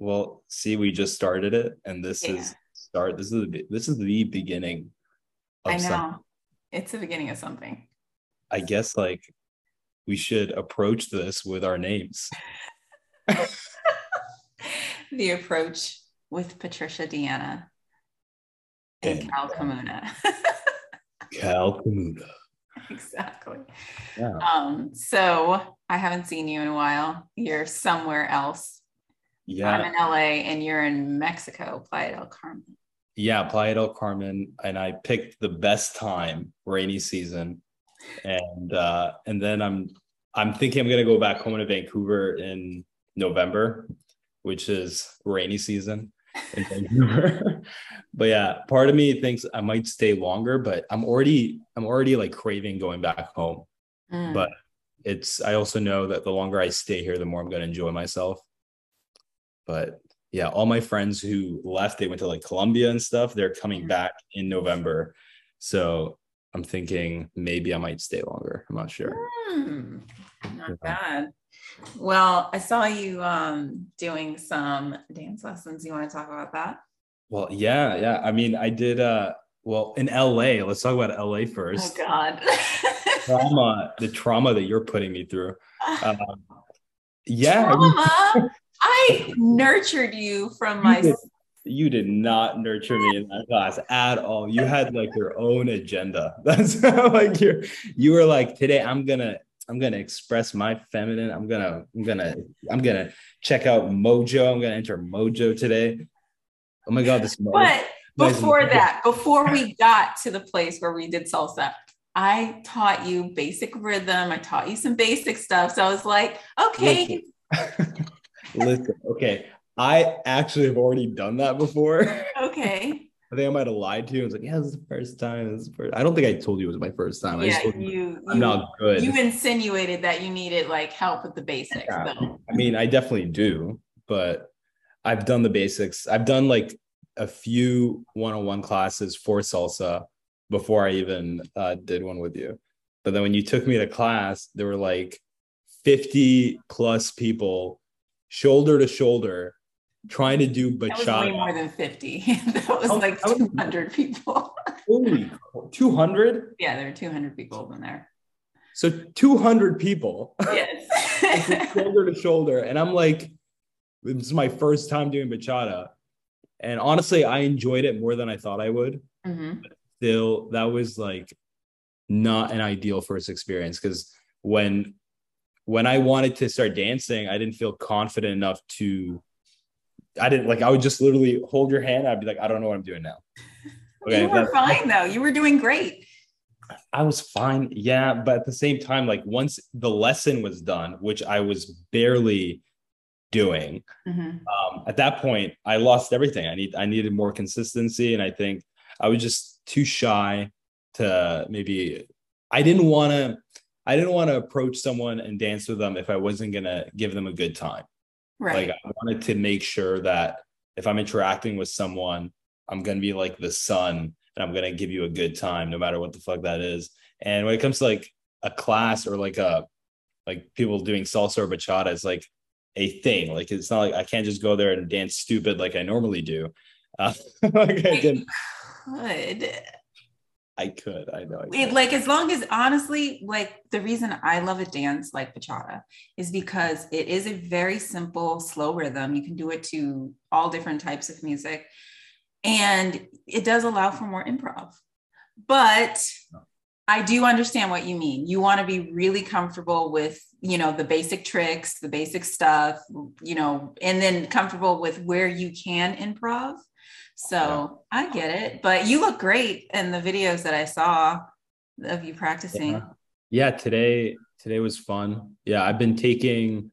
Well, see, we just started it, and this Yeah. is start. This is the this is the beginning. Of I know. some- It's the beginning of something. I guess like we should approach this with our names. The approach with Patricia Deanna and And- Kal Kamuna. Kal Kamuna. exactly. Yeah. Um, so I haven't seen you in a while. You're somewhere else. Yeah. I'm in LA and you're in Mexico, Playa del Carmen. yeah, Playa del Carmen, and I picked the best time, rainy season, and uh, and then I'm I'm thinking I'm gonna go back home to Vancouver in November, which is rainy season in Vancouver. but yeah, part of me thinks I might stay longer, but I'm already I'm already like craving going back home. Mm. But it's I also know that the longer I stay here, the more I'm gonna enjoy myself. But yeah, all my friends who left, they went to like Colombia and stuff. They're coming back in November. So I'm thinking maybe I might stay longer. I'm not sure. Hmm, not Yeah. bad. Well, I saw you um, doing some dance lessons. You want to talk about that? Well, yeah, yeah. I mean, I did uh well in LA. Let's talk about LA Oh first. God. trauma, the trauma that you're putting me through. Um, yeah, I mean, Trauma. I nurtured you from my. You did. you did not nurture me in that class at all. You had like your own agenda. That's how like you you were like today I'm gonna I'm gonna express my feminine. I'm gonna I'm gonna I'm gonna check out Mojo. I'm gonna enter Mojo today. Oh my god, this But before that, before we got to the place where we did salsa, I taught you basic rhythm. I taught you some basic stuff. So I was like, okay, Listen, okay. I actually have already done that before. okay. I think I might have lied to you. I was like, yeah, this is the first time. This is first. I don't think I told you it was my first time. I just Yeah, told you you, I'm not good. you insinuated that you needed like help with the basics. Yeah. So. I mean, I definitely do, but I've done the basics. I've done like a few one-on-one classes for salsa before I even uh, did one with you. But then when you took me to class, there were like 50 plus people shoulder to shoulder trying to do That was way bachata. more than 50. that was How- like how- 200 people. Holy 200? yeah, there were 200 people in there. So 200 people Yes. shoulder to shoulder. And I'm like, this is my first time doing bachata. And honestly, I enjoyed it more than I thought I would. Mhm. Still, that was like not an ideal first experience because when when I wanted to start dancing, I didn't feel confident enough to I didn't like I would just literally hold your hand. I'd be like, I don't know what I'm doing now. you were fine though. You were doing great. I was fine. Yeah. But at the same time, like once the lesson was done, which I was barely doing, Mhm. um, at that point, I lost everything. I need I needed more consistency. And I think I was just too shy to maybe I didn't want to I didn't want to approach someone and dance with them if I wasn't gonna give them a good time. Right. Like I wanted to make sure that if I'm interacting with someone, I'm gonna be like the sun and I'm gonna give you a good time, no matter what the fuck that is. And when it comes to like a class or like a like people doing salsa or bachata, it's like a thing. Like it's not like I can't just go there and dance stupid like I normally do. Uh, like I can, Good. I could. I know. I It, like as long as honestly, like the reason I love a dance like bachata is because it is a very simple, slow rhythm. You can do it to all different types of music, and it does allow for more improv. But I do understand what you mean. You want to be really comfortable with, you know, the basic tricks, the basic stuff, you know, and then comfortable with where you can improv. So I get it. But you look great in the videos that I saw of you practicing. Yeah. yeah today today was fun yeah i've been taking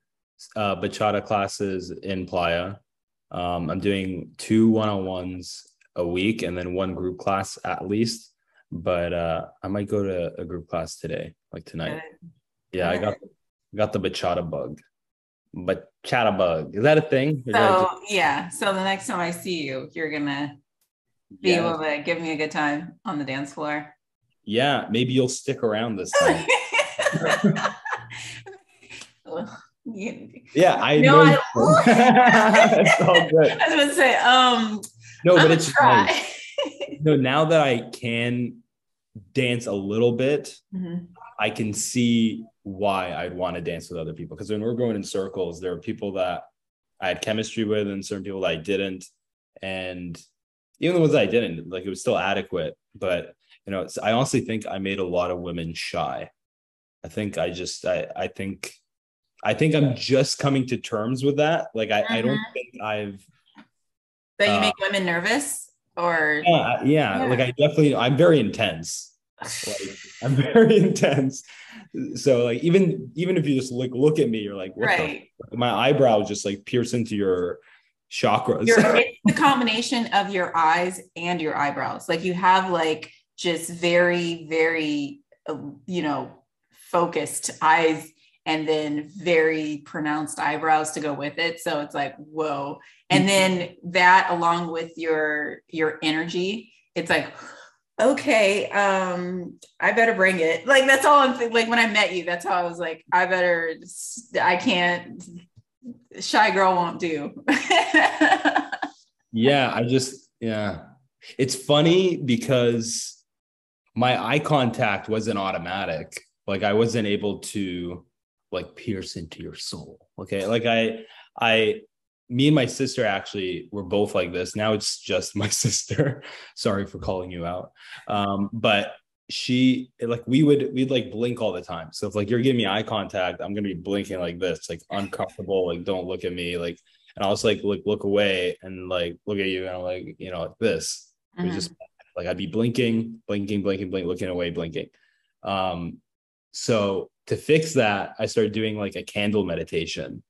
uh bachata classes in playa um i'm doing two one-on-ones a week and then one group class at least but uh i might go to a group class today like tonight yeah i got got the bachata bug bachata bug is that a thing Or did I So yeah. So the next time I see you, you're gonna be yeah. able to give me a good time on the dance floor. yeah maybe you'll stick around this time yeah, I know. I, it's all good. I was to say, um, no, but it's nice. no. Now that I can dance a little bit, mm-hmm. I can see why I'd want to dance with other people. Because when we're going in circles, there are people that I had chemistry with, and certain people that I didn't, and even the ones I didn't, like it was still adequate. But you know, I honestly think I made a lot of women shy. I think I just, I, I think, I think I'm just coming to terms with that. Like I, I don't mm-hmm. think I've. That you uh, make women nervous, or yeah, yeah, yeah, like I definitely, I'm very intense. Like, I'm very intense. So like even even if you just like look at me, you're like, right. My eyebrows just like pierce into your chakras. it's the combination of your eyes and your eyebrows. Like you have like just very, very, uh, you know, focused eyes and then very pronounced eyebrows to go with it. So it's like, whoa. And mm-hmm. then that along with your your energy, it's like okay, um, I better bring it. Like that's all I'm th- like when I met you, that's how I was like, I better I can't shy girl won't do. yeah, I just yeah. It's funny because my eye contact wasn't automatic. Like I wasn't able to like pierce into your soul. Okay. Like I I me and my sister actually were both like this. Now it's just my sister. Sorry for calling you out. Um, but she like we would we'd like blink all the time. So if like you're giving me eye contact, I'm gonna be blinking like this, like uncomfortable, like don't look at me, like and I was like look look away and like look at you and I'm like, you know, like this. It was just mm-hmm. like I'd be blinking, blinking, blinking, blinking, looking away, blinking. Um, so to fix that, I started doing like a candle meditation.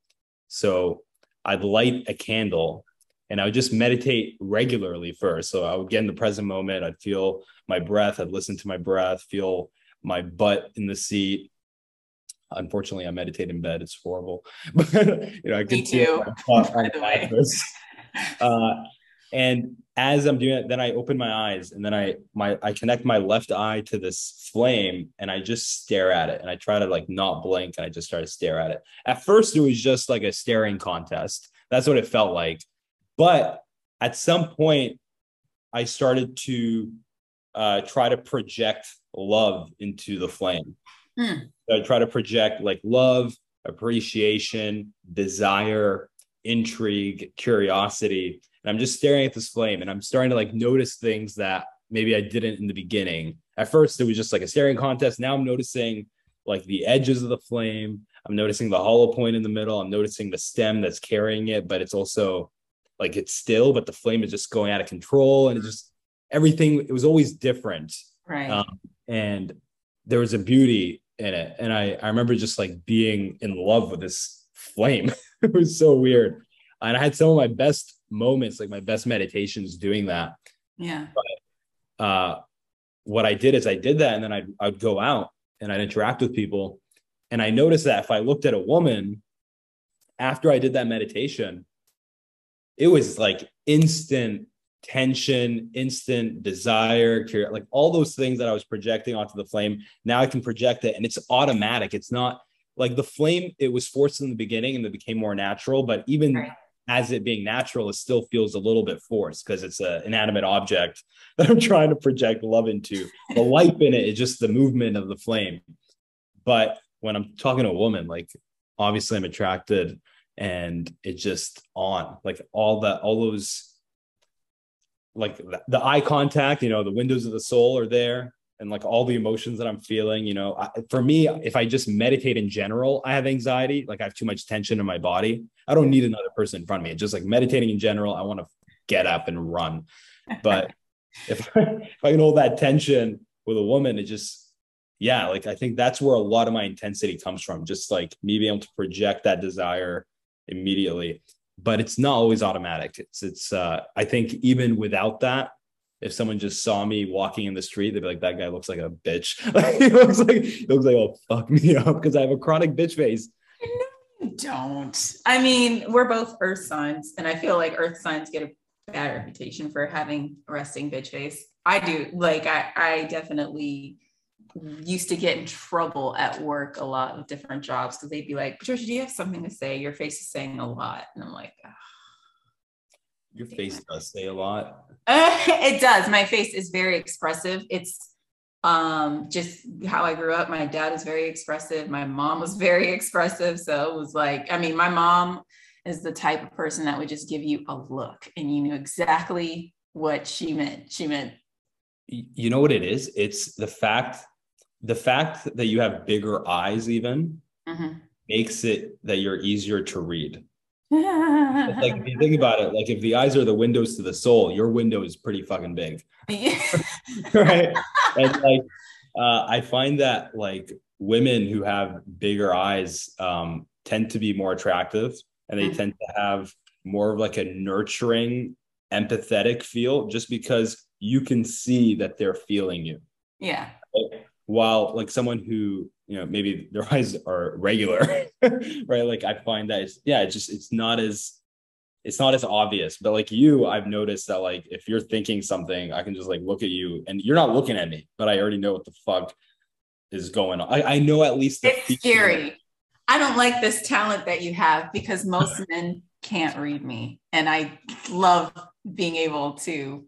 So I'd light a candle and I would just meditate regularly first. So I would get in the present moment. I'd feel my breath. I'd listen to my breath, feel my butt in the seat. Unfortunately, I meditate in bed. It's horrible, but you know I can feel by the way. Uh, and as I'm doing it, then I open my eyes and then I my I connect my left eye to this flame and I just stare at it and I try to like not blink and I just try to stare at it. At first, it was just like a staring contest. That's what it felt like. But at some point, I started to uh, try to project love into the flame. Mm. So I try to project like love, appreciation, desire, intrigue, curiosity. And I'm just staring at this flame and I'm starting to like notice things that maybe I didn't in the beginning. At first, it was just like a staring contest. Now I'm noticing like the edges of the flame. I'm noticing the hollow point in the middle. I'm noticing the stem that's carrying it, but it's also like it's still, but the flame is just going out of control and it just everything. It was always different, right? Um, and there was a beauty in it, and I I remember just like being in love with this flame. it was so weird, and I had some of my best moments, like my best meditations, doing that. Yeah. But uh, what I did is I did that, and then I'd I'd go out and I'd interact with people, and I noticed that if I looked at a woman after I did that meditation, it was like instant tension, instant desire, like all those things that I was projecting onto the flame. Now I can project it and it's automatic. It's not like the flame, it was forced in the beginning and it became more natural, but even right. As it being natural, it still feels a little bit forced because it's an inanimate object that I'm trying to project love into. The life in it is just the movement of the flame. But when I'm talking to a woman, like obviously I'm attracted and it's just on like all that all those like the, the eye contact you know the windows of the soul are there and like all the emotions that i'm feeling you know I, for me if i just meditate in general i have anxiety like i have too much tension in my body. I don't need another person in front of me. It's just like meditating in general i want to get up and run. But if, if i can hold that tension with a woman it just yeah like i think that's where a lot of my intensity comes from just like me being able to project that desire immediately. But it's not always automatic. It's it's uh i think even without that if someone just saw me walking in the street they'd be like that guy looks like a bitch. He looks like he looks like oh fuck me up because i have a chronic bitch face. No, don't. I mean we're both earth signs and i feel like earth signs get a bad reputation for having a resting bitch face. I do. Like i i definitely used to get in trouble at work a lot of different jobs because they'd be like, Patricia, do you have something to say? Your face is saying a lot. And I'm like, your face does say a lot. it does. My face is very expressive. It's um just how I grew up. My dad is very expressive. My mom was very expressive. So it was like, I mean, my mom is the type of person that would just give you a look and you knew exactly what she meant. She meant you know what it is? It's the fact the fact that you have bigger eyes even mm-hmm. makes it that you're easier to read. Like if you think about it, like if the eyes are the windows to the soul, your window is pretty fucking big. right. And like uh, I find that like women who have bigger eyes um, tend to be more attractive and they mm-hmm. tend to have more of like a nurturing, empathetic feel just because you can see that they're feeling you. Yeah. While like someone who, you know, maybe their eyes are regular, right? Like I find that it's, yeah, it's just, it's not as, it's not as obvious, but like you, I've noticed that like if you're thinking something, I can just like look at you and you're not looking at me, but I already know what the fuck is going on. I, I know at least it's scary. I don't like this talent that you have because most men can't read me. And I love being able to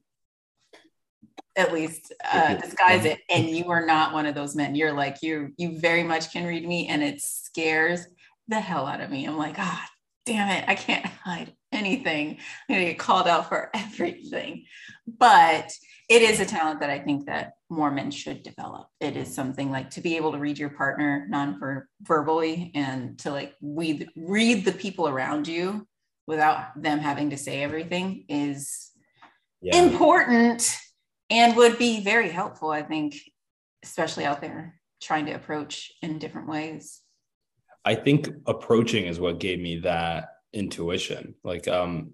at least uh, disguise it and you are not one of those men. You're like you you very much can read me and it scares the hell out of me. I'm like ah oh, damn it. I can't hide anything. I'm gonna get called out for everything. But it is a talent that i think that more men should develop. It is something like to be able to read your partner non-verbally and to like read read the people around you without them having to say everything is yeah. important and would be very helpful, I think, especially out there trying to approach in different ways. I think approaching is what gave me that intuition. Like, um,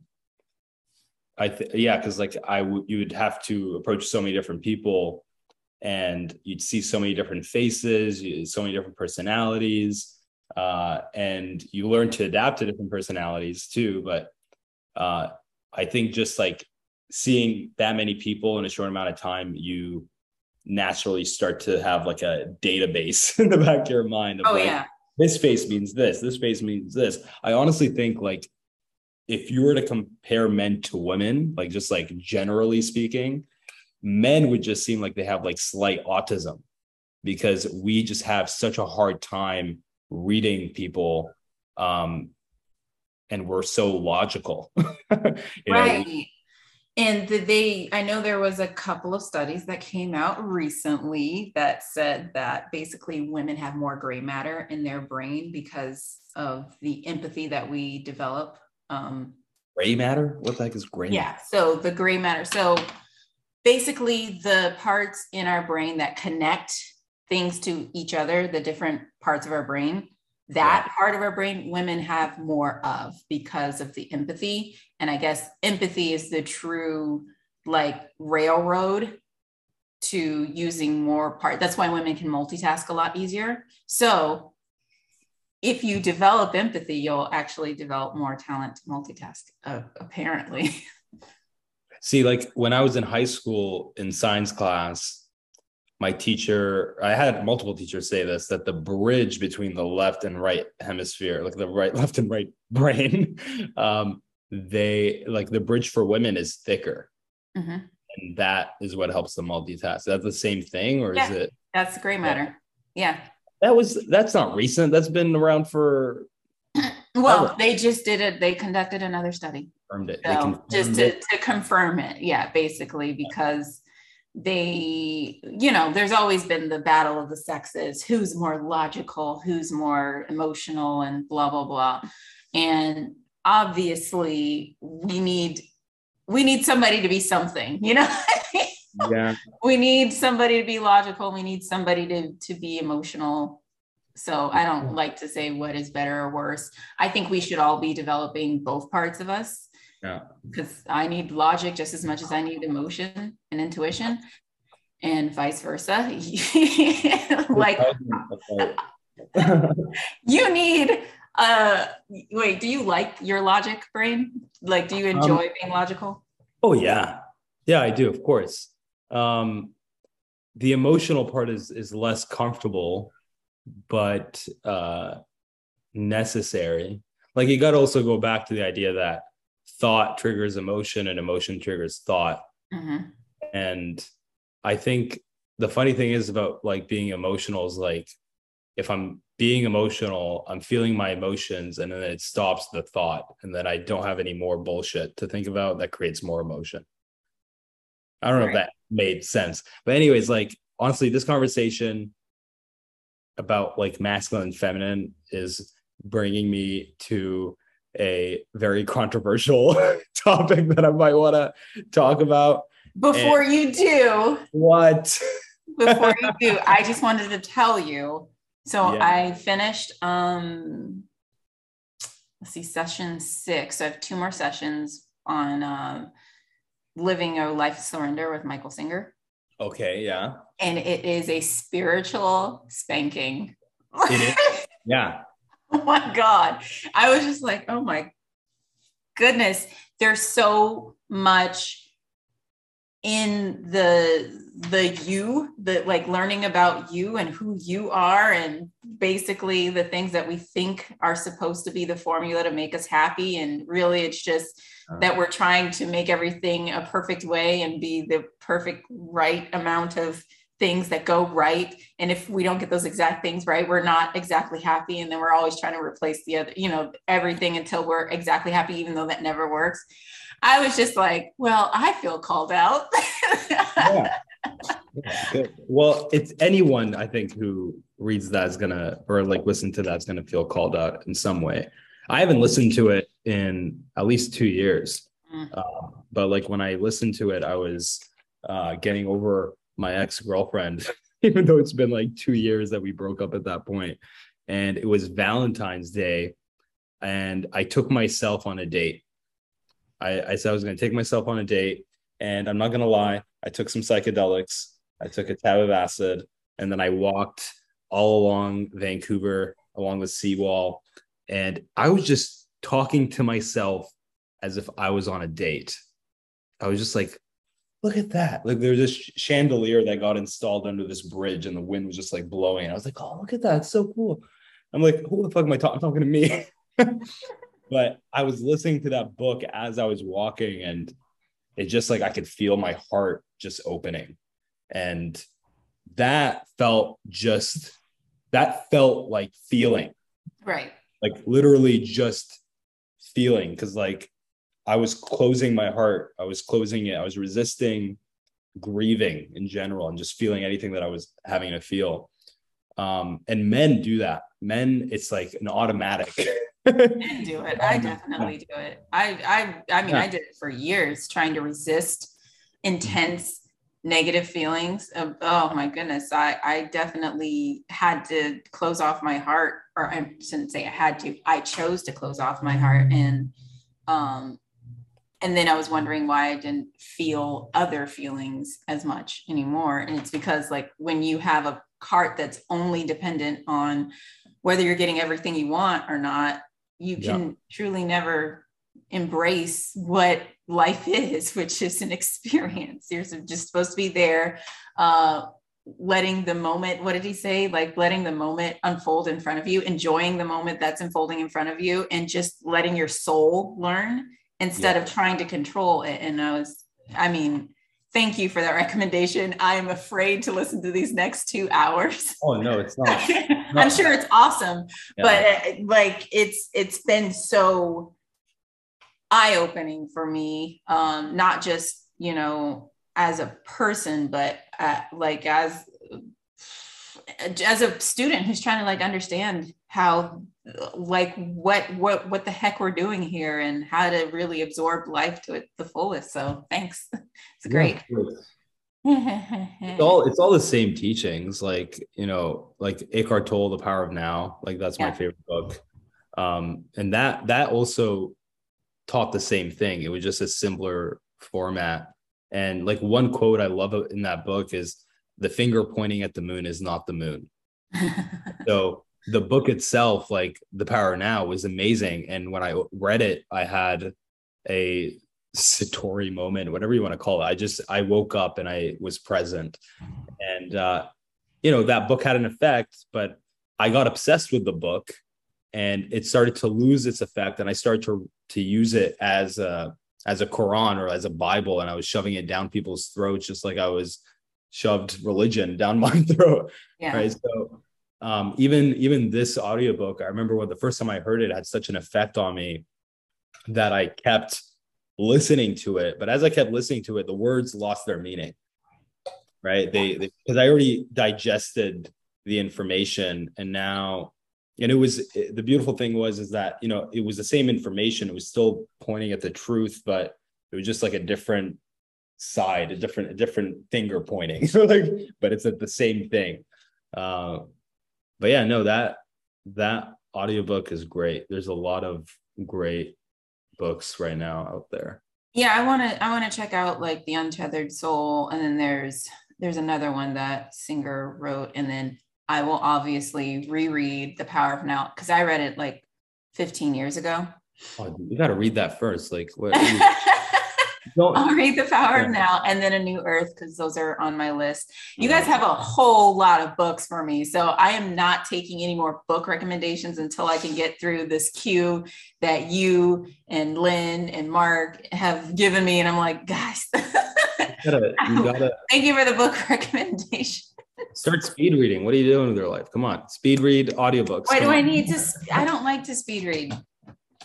I th- yeah, because like I would you would have to approach so many different people, and you'd see so many different faces, so many different personalities, uh, and you learn to adapt to different personalities too. But uh, I think just like seeing that many people in a short amount of time, you naturally start to have like a database in the back of your mind of oh, like, yeah. this face means this, this face means this. I honestly think like if you were to compare men to women, like just like generally speaking, men would just seem like they have like slight autism because we just have such a hard time reading people um and we're so logical right know? And they i know there was a couple of studies that came out recently that said that basically women have more gray matter in their brain because of the empathy that we develop um, gray matter what the heck is gray yeah matter? so the gray matter so basically the parts in our brain that connect things to each other the different parts of our brain that part of our brain women have more of because of the empathy. And i guess empathy is the true like railroad to using more part that's why women can multitask a lot easier. So if you develop empathy you'll actually develop more talent to multitask uh, apparently. See like when i was in high school in science class my teacher i had multiple teachers say this that the bridge between the left and right hemisphere like the right left and right brain um they like the bridge for women is thicker. Mm-hmm. and that is what helps them multitask is that the same thing or yeah, is it that's gray matter. Yeah. That was that's not recent. That's been around for well ever. they just did it they conducted another study. Confirmed it. So just to, it. to confirm it. Yeah basically because they you know there's always been the battle of the sexes who's more logical who's more emotional and blah blah blah. And obviously we need we need somebody to be something you know? Yeah. We need somebody to be logical. We need somebody to to be emotional. So i don't like to say what is better or worse. I think we should all be developing both parts of us yeah. Because I need logic just as much as I need emotion and intuition, and vice versa. like, you need, uh, wait, do you like your logic brain? Like, do you enjoy um, being logical? Oh, yeah. Yeah, I do, of course. Um, the emotional part is is less comfortable but uh necessary like you got to also go back to the idea that thought triggers emotion and emotion triggers thought. Mhm. and i think the funny thing is about like being emotional is like if i'm being emotional i'm feeling my emotions and then it stops the thought and then i don't have any more bullshit to think about that creates more emotion. I don't know if that made sense. But anyways like honestly this conversation about like masculine and feminine is bringing me to a very controversial topic that i might want to talk about Before you do, what before you do, I just wanted to tell you. So Yeah. I finished um let's see, session six. So I have two more sessions on um living a life of surrender with Michael Singer. okay yeah And it is a spiritual spanking. It is? yeah oh my God. I was just like, oh my goodness. There's so much in the the you the like learning about you and who you are and basically the things that we think are supposed to be the formula to make us happy and really it's just that we're trying to make everything a perfect way and be the perfect right amount of things that go right and if we don't get those exact things right we're not exactly happy and then we're always trying to replace the other you know everything until we're exactly happy even though that never works i was just like well i feel called out yeah. Yeah. Well, it's anyone I think who reads that is gonna or like listen to that's gonna feel called out in some way. I haven't listened to it in at least two years, Mm. uh, but like when I listened to it, I was uh, getting over my ex girlfriend, even though it's been like two years that we broke up at that point, and it was Valentine's Day, and I took myself on a date. I, I said I was going to take myself on a date, and I'm not going to lie, I took some psychedelics, I took a tab of acid, and then I walked all along Vancouver, along the seawall, and I was just talking to myself as if I was on a date. I was just like, look at that. Like there's this chandelier that got installed under this bridge and the wind was just like blowing. I was like, oh, look at that. It's so cool. I'm like, who the fuck am I talking? I'm talking to me. but I was listening to that book as I was walking and it just like I could feel my heart just opening. And that felt just that felt like feeling, right like literally just feeling. Cause like I was closing my heart, I was closing it, I was resisting grieving in general and just feeling anything that I was having to feel. Um, and men do that. Men, it's like an automatic. I do it. I definitely do it. I I I mean, Yeah. I did it for years trying to resist intense negative feelings of oh my goodness. I I definitely had to close off my heart or I shouldn't say I had to. I chose to close off my heart and um and then I was wondering why I didn't feel other feelings as much anymore. And it's because like when you have a cart that's only dependent on whether you're getting everything you want or not, you Yeah. can truly never embrace what life is, which is an experience. You're just supposed to be there, uh, letting the moment, what did he say? Like letting the moment unfold in front of you, enjoying the moment that's unfolding in front of you, and just letting your soul learn instead of trying to control it. And I was, I mean, thank you for that recommendation. I am afraid to listen to these next two hours. oh no, it's not. I'm sure it's awesome, Yeah. but uh, like it's it's been so eye opening for me. Um, not just you know as a person, but uh, like as as a student who's trying to like understand how like what what what the heck we're doing here and how to really absorb life to it the fullest. So thanks. It's great. it's all it's all the same teachings. Like you know like Eckhart Tolle the power of now like that's my favorite book. Um and that that also taught the same thing. It was just a simpler format. And like one quote i love in that book is the finger pointing at the moon is not the moon. So the book itself like the power now was amazing. And when i read it i had a satori moment whatever you want to call it. I just i woke up and i was present. And uh you know that book had an effect but i got obsessed with the book and it started to lose its effect. And i started to to use it as a as a quran or as a bible. And i was shoving it down people's throats just like i was shoved religion down my throat. Yeah. right? So um, even even this audiobook i remember when the first time i heard it, had such an effect on me that i kept listening to it. But as i kept listening to it the words lost their meaning right? They because i already digested the information and now and it was the beautiful thing was is that you know it was the same information. It was still pointing at the truth but it was just like a different side a different a different finger pointing so like but it's at the same thing. Uh but yeah no that that audiobook is great there's a lot of great books right now out there yeah i want to i want to check out like the untethered soul and then there's there's another one that singer wrote and then I will obviously reread The Power of Now because I read it like 15 years ago. Oh, you got to read that first. Like, what? I'll read The Power yeah. of Now and then A New Earth because those are on my list. You guys have a whole lot of books for me. So I am not taking any more book recommendations until I can get through this queue that you and Lynn and Mark have given me. And I'm like, guys, you gotta, you gotta... thank you for the book recommendation. Start speed reading. What are you doing with your life? Come on, speed read audiobooks. Why Come do on. I need to? I don't like to speed read.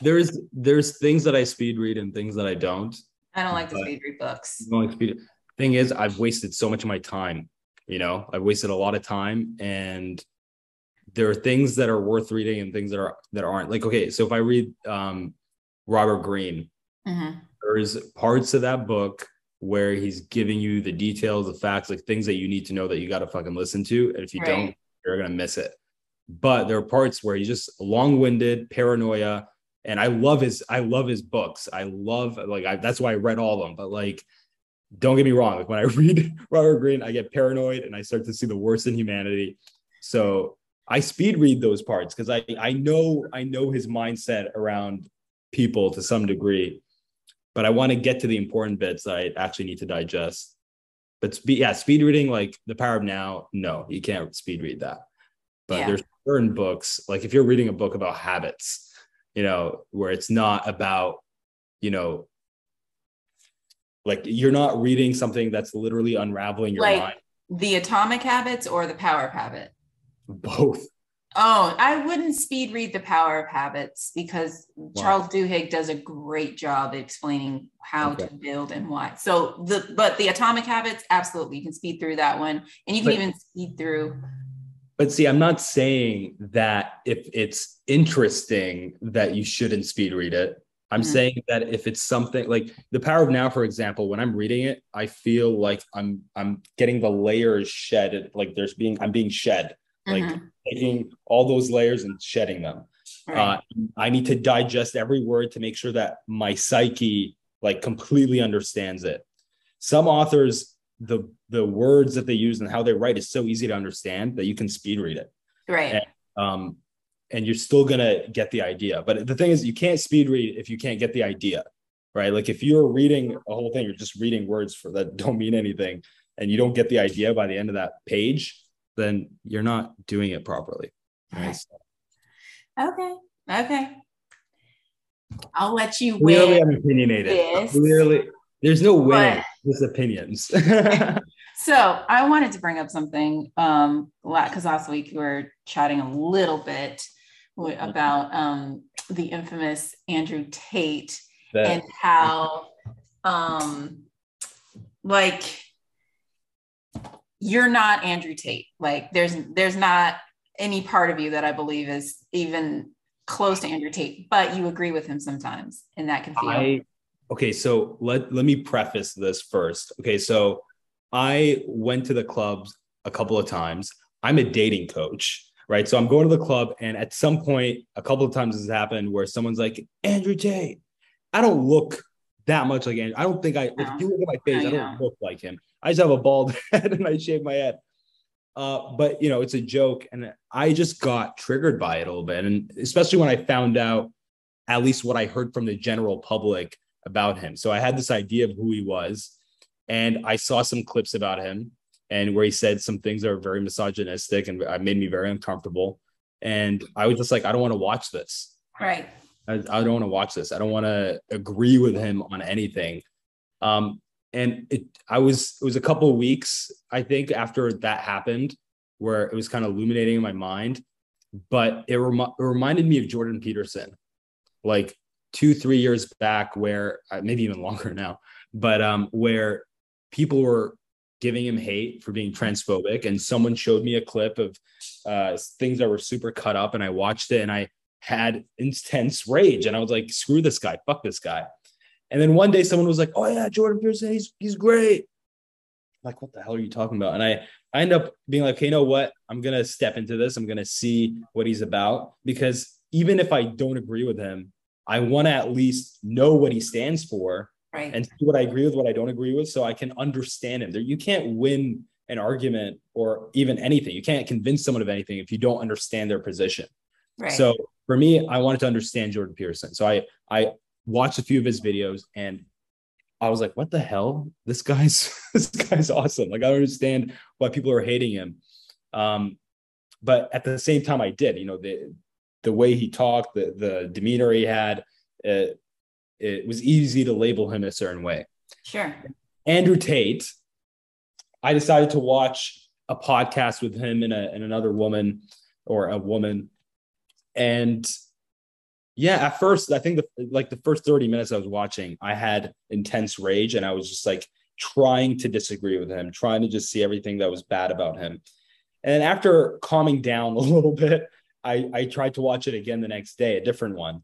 There's there's things that I speed read and things that I don't. I don't like to speed read books. don't like speed. Thing is, I've wasted so much of my time. You know, I've wasted a lot of time, and there are things that are worth reading and things that are that aren't. Like, okay, so if I read um, Robert Greene, mm-hmm. there's parts of that book where he's giving you the details, the facts, like things that you need to know that you got to fucking listen to. And if you right. don't, you're going to miss it. But there are parts where he's just long winded, paranoia. And I love his, I love his books. I love, like, I, that's why I read all of them. But like, don't get me wrong. Like when I read Robert Greene, I get paranoid and I start to see the worst in humanity. So I speed read those parts because I, I know, I know his mindset around people to some degree but I want to get to the important bits that I actually need to digest. But spe- yeah, speed reading like The Power of Now, no, you can't speed read that. But yeah. there's certain books, like if you're reading a book about habits, you know, where it's not about, you know, like you're not reading something that's literally unraveling your like mind. The atomic habits or the power of habit? Both. Oh, I wouldn't speed read The Power of Habits because wow. Charles Duhigg does a great job explaining how okay. to build and why. So the but the Atomic Habits, absolutely, you can speed through that one, and you can but, even speed through. But see, I'm not saying that if it's interesting that you shouldn't speed read it. I'm mm-hmm. saying that if it's something like The Power of Now, for example, when I'm reading it, I feel like I'm I'm getting the layers shed, like there's being I'm being shed like mm-hmm. taking all those layers and shedding them. Right. Uh, I need to digest every word to make sure that my psyche like completely understands it. Some authors, the the words that they use and how they write is so easy to understand that you can speed read it. Right. And, um, and you're still gonna get the idea. But the thing is, you can't speed read if you can't get the idea, right? Like if you're reading a whole thing, you're just reading words for that don't mean anything, and you don't get the idea by the end of that page then you're not doing it properly. Right? Okay. Okay. I'll let you Clearly, win. I'm opinionated. This, Clearly, there's no way with opinions. so I wanted to bring up something um because last week we were chatting a little bit about um the infamous Andrew Tate that. and how um like you're not Andrew Tate. Like there's there's not any part of you that I believe is even close to Andrew Tate, but you agree with him sometimes, and that can feel. I, okay, so let let me preface this first. Okay, so I went to the clubs a couple of times. I'm a dating coach, right? So I'm going to the club, and at some point, a couple of times has happened where someone's like, Andrew J, I don't look that much like Andrew. I don't think I, no. if you look at my face, I don't look like him. I just have a bald head and I shave my head. Uh, but you know, it's a joke, and I just got triggered by it a little bit, and especially when I found out, at least what I heard from the general public, about him. So I had this idea of who he was, and I saw some clips about him and where he said some things that were very misogynistic and I made me very uncomfortable. And I was just like, I don't want to watch this. Right. I, I don't want to watch this. I don't want to agree with him on anything. Um, and it, I was, it was a couple of weeks, I think, after that happened, where it was kind of illuminating in my mind. But it, rem- it reminded me of Jordan Peterson, like two, three years back, where uh, maybe even longer now, but um, where people were giving him hate for being transphobic. And someone showed me a clip of uh, things that were super cut up, and I watched it and I had intense rage. And I was like, screw this guy, fuck this guy. And then one day someone was like, oh yeah, Jordan Peterson, he's, he's great. I'm like, what the hell are you talking about? And I, I end up being like, hey, you know what? I'm going to step into this. I'm going to see what he's about because even if I don't agree with him, I want to at least know what he stands for Right. and see what I agree with, what I don't agree with, so I can understand him. There, you can't win an argument or even anything. You can't convince someone of anything if you don't understand their position. right. So for me, I wanted to understand Jordan Peterson. So I I watched a few of his videos and I was like, what the hell? This guy's this guy's awesome. Like I don't understand why people are hating him. Um, but at the same time, I did. You know the the way he talked, the the demeanor he had. Uh, it was easy to label him a certain way. sure. Andrew Tate, I decided to watch a podcast with him and, a, and another woman or a woman. And yeah, at first, I think the like the first 30 minutes I was watching, I had intense rage and I was just like trying to disagree with him, trying to just see everything that was bad about him. And after calming down a little bit, I, I tried to watch it again the next day, a different one.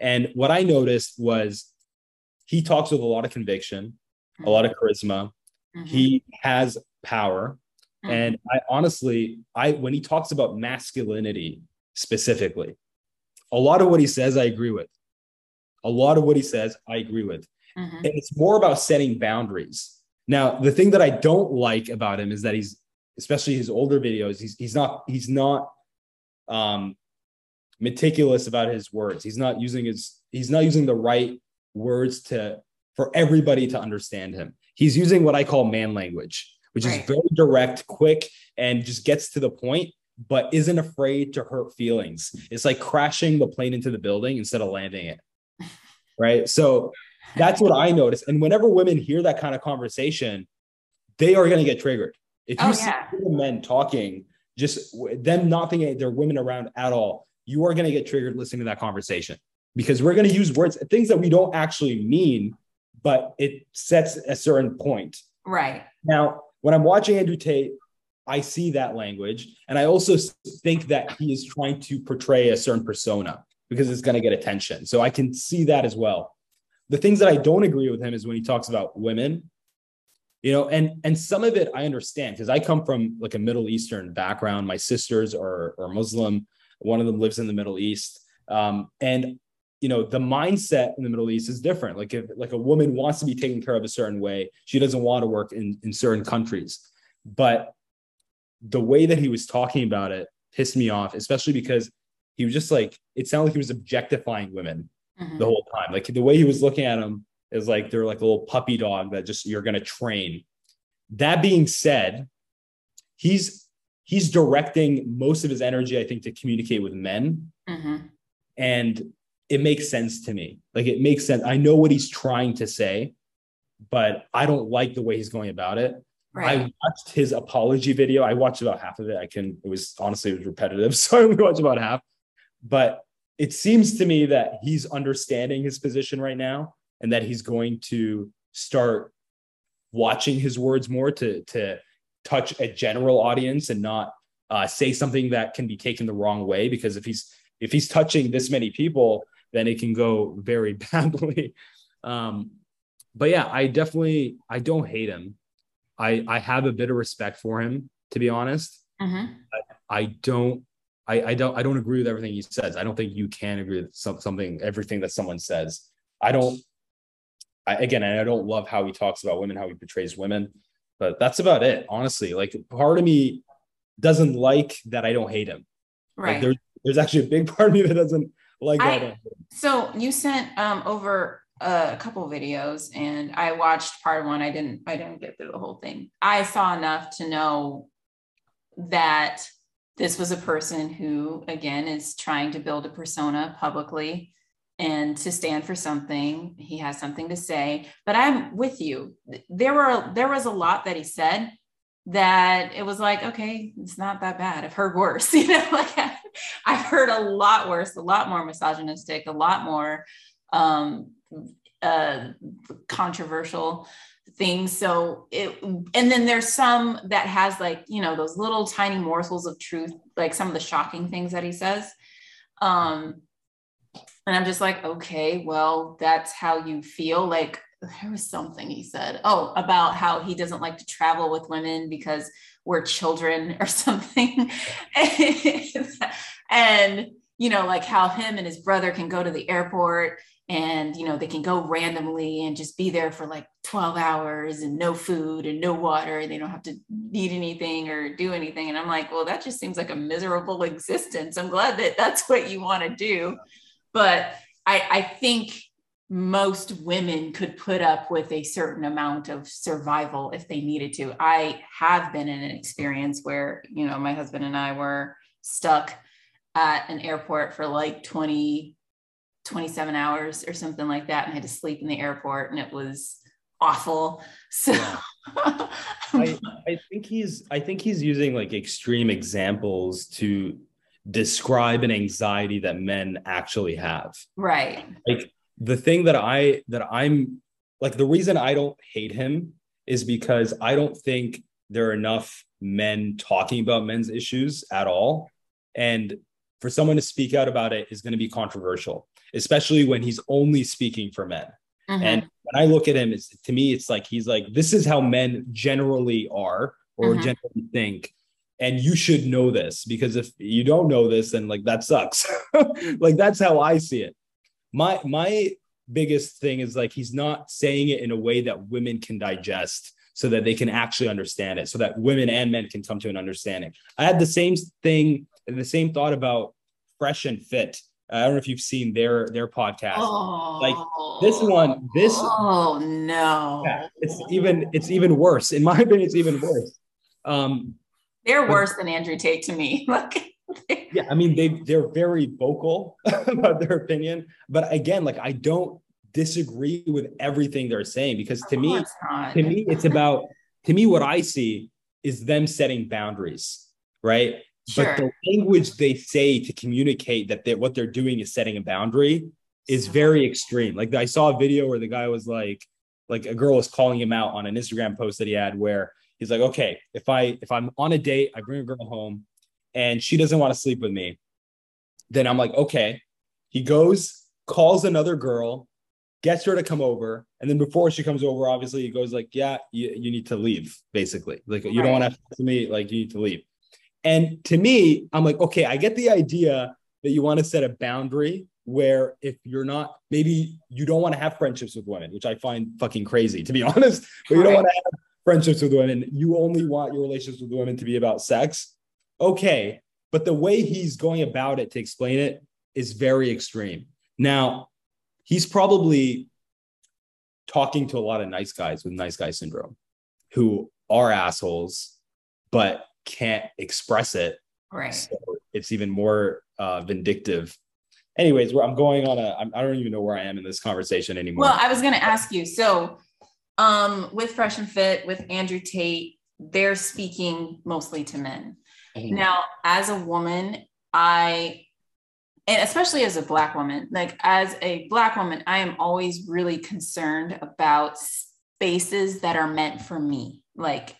And what I noticed was he talks with a lot of conviction, a lot of charisma. Mhm. He has power. Mhm. And I honestly, I when he talks about masculinity specifically, a lot of what he says I agree with. A lot of what he says I agree with. Mhm. And it's more about setting boundaries. Now, the thing that I don't like about him is that he's, especially his older videos, he's he's not he's not um meticulous about his words. He's not using his he's not using the right words to for everybody to understand him. He's using what I call man language, which Right. is very direct, quick, and just gets to the point, but isn't afraid to hurt feelings. It's like crashing the plane into the building instead of landing it. Right. So that's what I notice. And whenever women hear that kind of conversation, they are going to get triggered. If you Oh, see yeah. men talking, just them not thinking they're women around at all, you are going to get triggered listening to that conversation because we're going to use words, things that we don't actually mean, but it sets a certain point. Right. Now, when I'm watching Andrew Tate, I see that language. And I also think that he is trying to portray a certain persona because it's going to get attention. So I can see that as well. The things that I don't agree with him is when he talks about women, you know, and and some of it I understand because I come from like a Middle Eastern background. My sisters are, are Muslim. One of them lives in the Middle East. Um, and you know the mindset in the middle east is different like if like a woman wants to be taken care of a certain way she doesn't want to work in in certain countries but the way that he was talking about it pissed me off especially because he was just like it sounded like he was objectifying women Mhm. the whole time like the way he was looking at them is like they're like a little puppy dog that just you're going to train that being said he's he's directing most of his energy i think to communicate with men Mhm. and it makes sense to me. Like it makes sense. I know what he's trying to say, but I don't like the way he's going about it. Right. I watched his apology video. I watched about half of it. I can. It was honestly it was repetitive, so I only watched about half. But it seems to me that he's understanding his position right now, and that he's going to start watching his words more to to touch a general audience and not uh, say something that can be taken the wrong way. Because if he's if he's touching this many people, then it can go very badly. Um, but yeah, I definitely I don't hate him. I I have a bit of respect for him, to be honest. Mhm. I don't I, I don't I don't agree with everything he says. I don't think you can agree with some, something everything that someone says. I don't I, again, I don't love how he talks about women, how he portrays women, but that's about it. Honestly, like part of me doesn't like that I don't hate him. Like Right. there's there's actually a big part of me that doesn't like that. I I- don't hate him. So you sent um, over a couple videos and I watched part one. I didn't I didn't get through the whole thing. I saw enough to know that this was a person who again is trying to build a persona publicly and to stand for something. He has something to say, but I'm with you. There were there was a lot that he said that it was like, okay, it's not that bad. I've heard worse, you know, like I've heard a lot worse, a lot more misogynistic, a lot more um, uh, controversial things. So it, and then there's some that has like, you know, those little tiny morsels of truth, like some of the shocking things that he says. Um, and I'm just like, okay, well, that's how you feel. Like there was something he said, oh, about how he doesn't like to travel with women because we're children or something. and, you know, like how him and his brother can go to the airport and you know they can go randomly and just be there for like 12 hours and no food and no water and they don't have to eat anything or do anything and i'm like well that just seems like a miserable existence i'm glad that that's what you want to do but i i think most women could put up with a certain amount of survival if they needed to i have been in an experience where you know my husband and i were stuck at an airport for like 20 27 hours or something like that and I had to sleep in the airport and it was awful. So yeah. I, I think he's I think he's using like extreme examples to describe an anxiety that men actually have. Right. Like the thing that I that I'm like the reason I don't hate him is because I don't think there are enough men talking about men's issues at all. And for someone to speak out about it is going to be controversial especially when he's only speaking for men. Mm-hmm. And when I look at him, it's to me, it's like he's like, this is how men generally are or mm-hmm. generally think. And you should know this because if you don't know this, then like that sucks. like that's how I see it. My my biggest thing is like he's not saying it in a way that women can digest so that they can actually understand it, so that women and men can come to an understanding. I had the same thing, the same thought about fresh and fit I don't know if you've seen their their podcast. Oh, like this one, this oh no, yeah, it's even it's even worse. In my opinion, it's even worse. Um, they're worse than Andrew Tate to me. yeah, I mean they they're very vocal about their opinion, but again, like I don't disagree with everything they're saying because to me, to me, it's about to me what I see is them setting boundaries, right? Sure. But the language they say to communicate that they, what they're doing is setting a boundary is very extreme. Like I saw a video where the guy was like, like a girl was calling him out on an Instagram post that he had where he's like, okay, if I if I'm on a date, I bring a girl home and she doesn't want to sleep with me, then I'm like, okay. He goes, calls another girl, gets her to come over, and then before she comes over, obviously he goes like, yeah, you, you need to leave, basically. Like you don't want to have to me, like you need to leave. And to me, I'm like, okay, I get the idea that you want to set a boundary where if you're not, maybe you don't want to have friendships with women, which I find fucking crazy to be honest, but you don't want to have friendships with women. You only want your relationships with women to be about sex. Okay. But the way he's going about it to explain it is very extreme. Now, he's probably talking to a lot of nice guys with nice guy syndrome who are assholes, but can't express it. Right. So it's even more uh, vindictive. Anyways, where I'm going on a, I don't even know where I am in this conversation anymore. Well, I was going to ask you. So, um, with Fresh and Fit, with Andrew Tate, they're speaking mostly to men. Mm-hmm. Now, as a woman, I, and especially as a Black woman, like as a Black woman, I am always really concerned about spaces that are meant for me. Like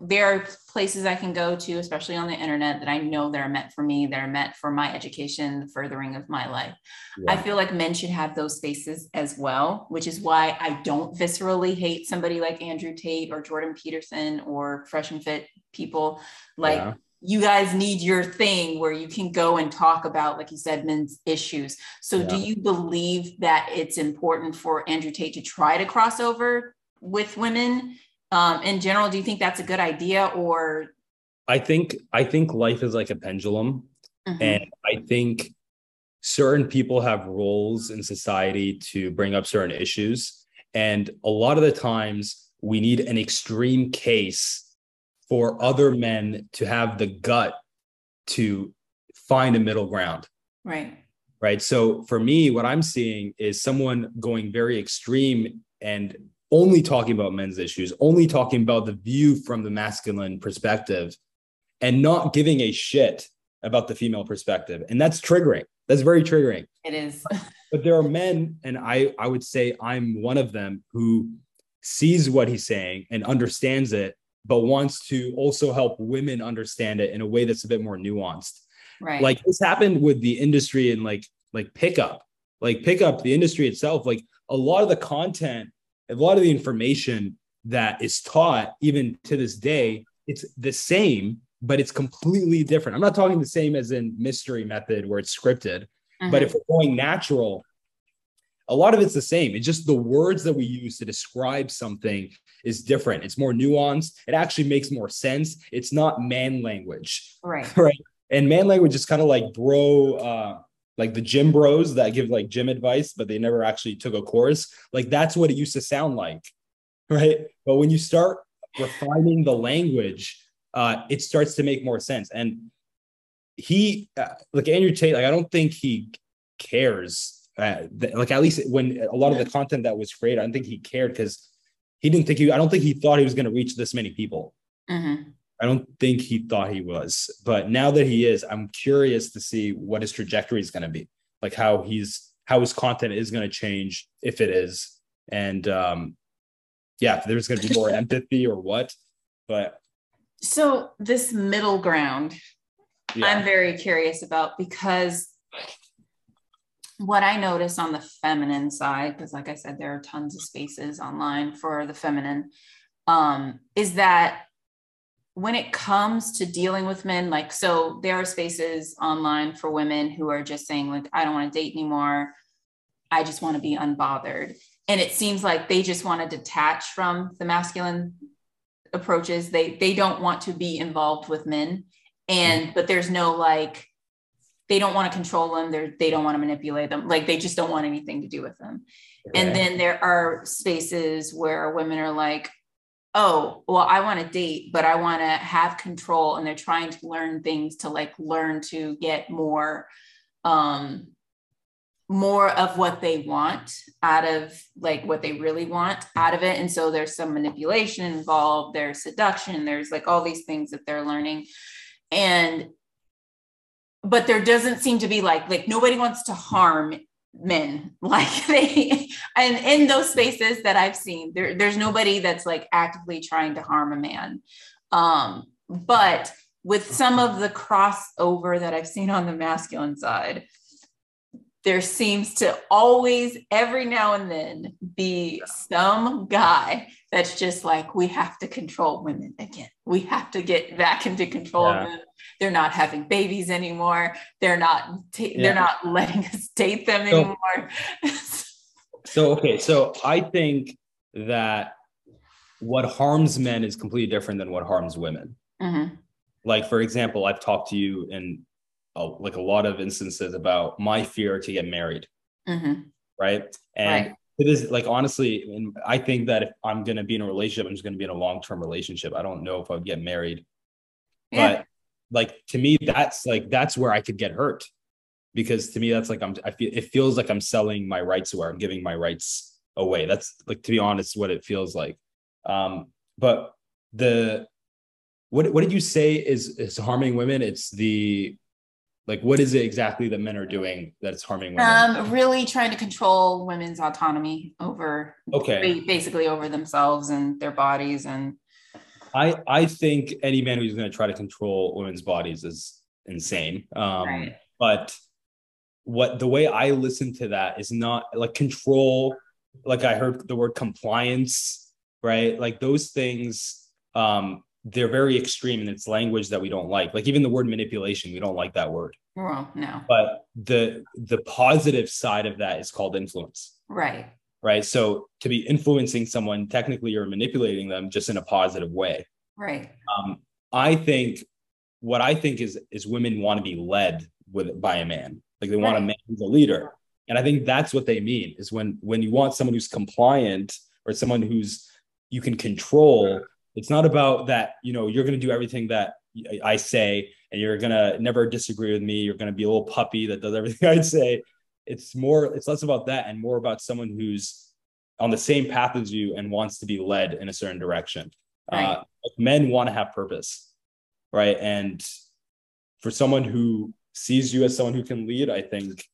there are places I can go to, especially on the internet, that I know that are meant for me, that are meant for my education, the furthering of my life. Yeah. I feel like men should have those spaces as well, which is why I don't viscerally hate somebody like Andrew Tate or Jordan Peterson or Fresh and Fit people. Like, yeah. you guys need your thing where you can go and talk about, like you said, men's issues. So, yeah. do you believe that it's important for Andrew Tate to try to cross over with women? Um, in general do you think that's a good idea or i think i think life is like a pendulum mm-hmm. and i think certain people have roles in society to bring up certain issues. And a lot of the times we need an extreme case for other men to have the gut to find a middle ground. Right. Right. So for me, what I'm seeing is someone going very extreme and only talking about men's issues, only talking about the view from the masculine perspective and not giving a shit about the female perspective. And that's triggering. That's very triggering. It is. but there are men, and I, I would say I'm one of them who sees what he's saying and understands it, but wants to also help women understand it in a way that's a bit more nuanced. Right. Like this happened with the industry and like like pickup, like pickup, the industry itself, like a lot of the content, a lot of the information that is taught, even to this day, it's the same, but it's completely different. I'm not talking the same as in mystery method where it's scripted, mm-hmm. but if we're going natural, a lot of it's the same. It's just the words that we use to describe something is different. It's more nuanced. It actually makes more sense. It's not man language. Right. Right. And man language is kind of like bro, uh, like the gym bros that give like gym advice, but they never actually took a course. Like that's what it used to sound like. Right. But when you start refining the language, uh, it starts to make more sense. And he, uh, like Andrew Tate, like I don't think he cares. Uh, th- like at least when a lot of the content that was created, I don't think he cared because he didn't think he. I don't think he thought he was going to reach this many people. Mm-hmm. I don't think he thought he was. But now that he is, I'm curious to see what his trajectory is going to be, like how he's how his content is going to change if it is, and um, yeah, if there's going to be more empathy or what. But so this middle ground, yeah. I'm very curious about because what I notice on the feminine side, because like I said, there are tons of spaces online for the feminine, um, is that when it comes to dealing with men, like, so there are spaces online for women who are just saying, like, I don't want to date anymore. I just want to be unbothered. And it seems like they just want to detach from the masculine approaches. They they don't want to be involved with men. And mm-hmm. but there's no like they don't want to control them. They're they don't want to manipulate them. Like they just don't want anything to do with them. And then there are spaces where women are like oh well i want to date but i want to have control and they're trying to learn things to like learn to get more um more of what they want out of like what they really want out of it. And so there's some manipulation involved there's seduction there's like all these things that they're learning. And but there doesn't seem to be like like nobody wants to harm men like they and in those spaces that i've seen there, there's nobody that's like actively trying to harm a man um but with some of the crossover that i've seen on the masculine side there seems to always, every now and then, be some guy that's just like, we have to control women again. We have to get back into control yeah. They're not having babies anymore. They're not. yeah. They're not letting us date them so, anymore. so okay, so I think that what harms men is completely different than what harms women. Mm-hmm. Like for example, I've talked to you and a, like a lot of instances about my fear to get married. Mm-hmm. Right. And right. it is like, honestly, and I think that if I'm going to be in a relationship, I'm just going to be in a long term relationship. I don't know if I would get married. Yeah. But like to me, that's like, that's where I could get hurt because to me, that's like, I'm, I feel, it feels like I'm selling my rights away. I'm giving my rights away. That's like, to be honest, what it feels like. Um, but the, what, what did you say is, is harming women? It's the like what is it exactly that men are doing that's harming women um really trying to control women's autonomy over okay basically over themselves and their bodies and i i think any man who's going to try to control women's bodies is insane um right. but what the way i listen to that is not like control like i heard the word compliance right like those things um they're very extreme and its language that we don't like. Like even the word manipulation, we don't like that word. Well, no. But the the positive side of that is called influence. Right. Right. So to be influencing someone, technically you're manipulating them just in a positive way. Right. Um, I think what I think is is women want to be led with by a man. Like they want a man who's a leader. And I think that's what they mean is when when you want someone who's compliant or someone who's you can control, it's not about that, you know, you're going to do everything that I say and you're going to never disagree with me, you're going to be a little puppy that does everything I say. It's more it's less about that and more about someone who's on the same path as you and wants to be led in a certain direction. Right. Uh, men want to have purpose, right? And for someone who sees you as someone who can lead, I think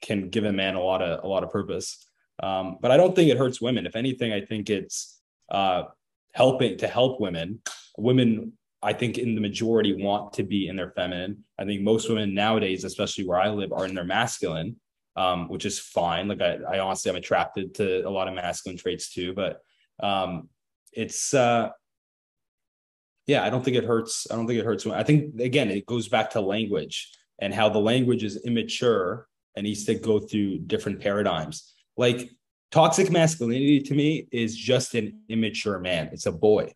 can give a man a lot of a lot of purpose. Um, but I don't think it hurts women. If anything, I think it's uh, helping to help women. Women, I think, in the majority, want to be in their feminine. I think most women nowadays, especially where I live, are in their masculine um, which is fine. Like I, I honestly am attracted to a lot of masculine traits too, but um, it's uh, yeah, I don't think it hurts. I don't think it hurts. I think again, it goes back to language and how the language is immature and needs to go through different paradigms. Like toxic masculinity to me is just an immature man. It's a boy,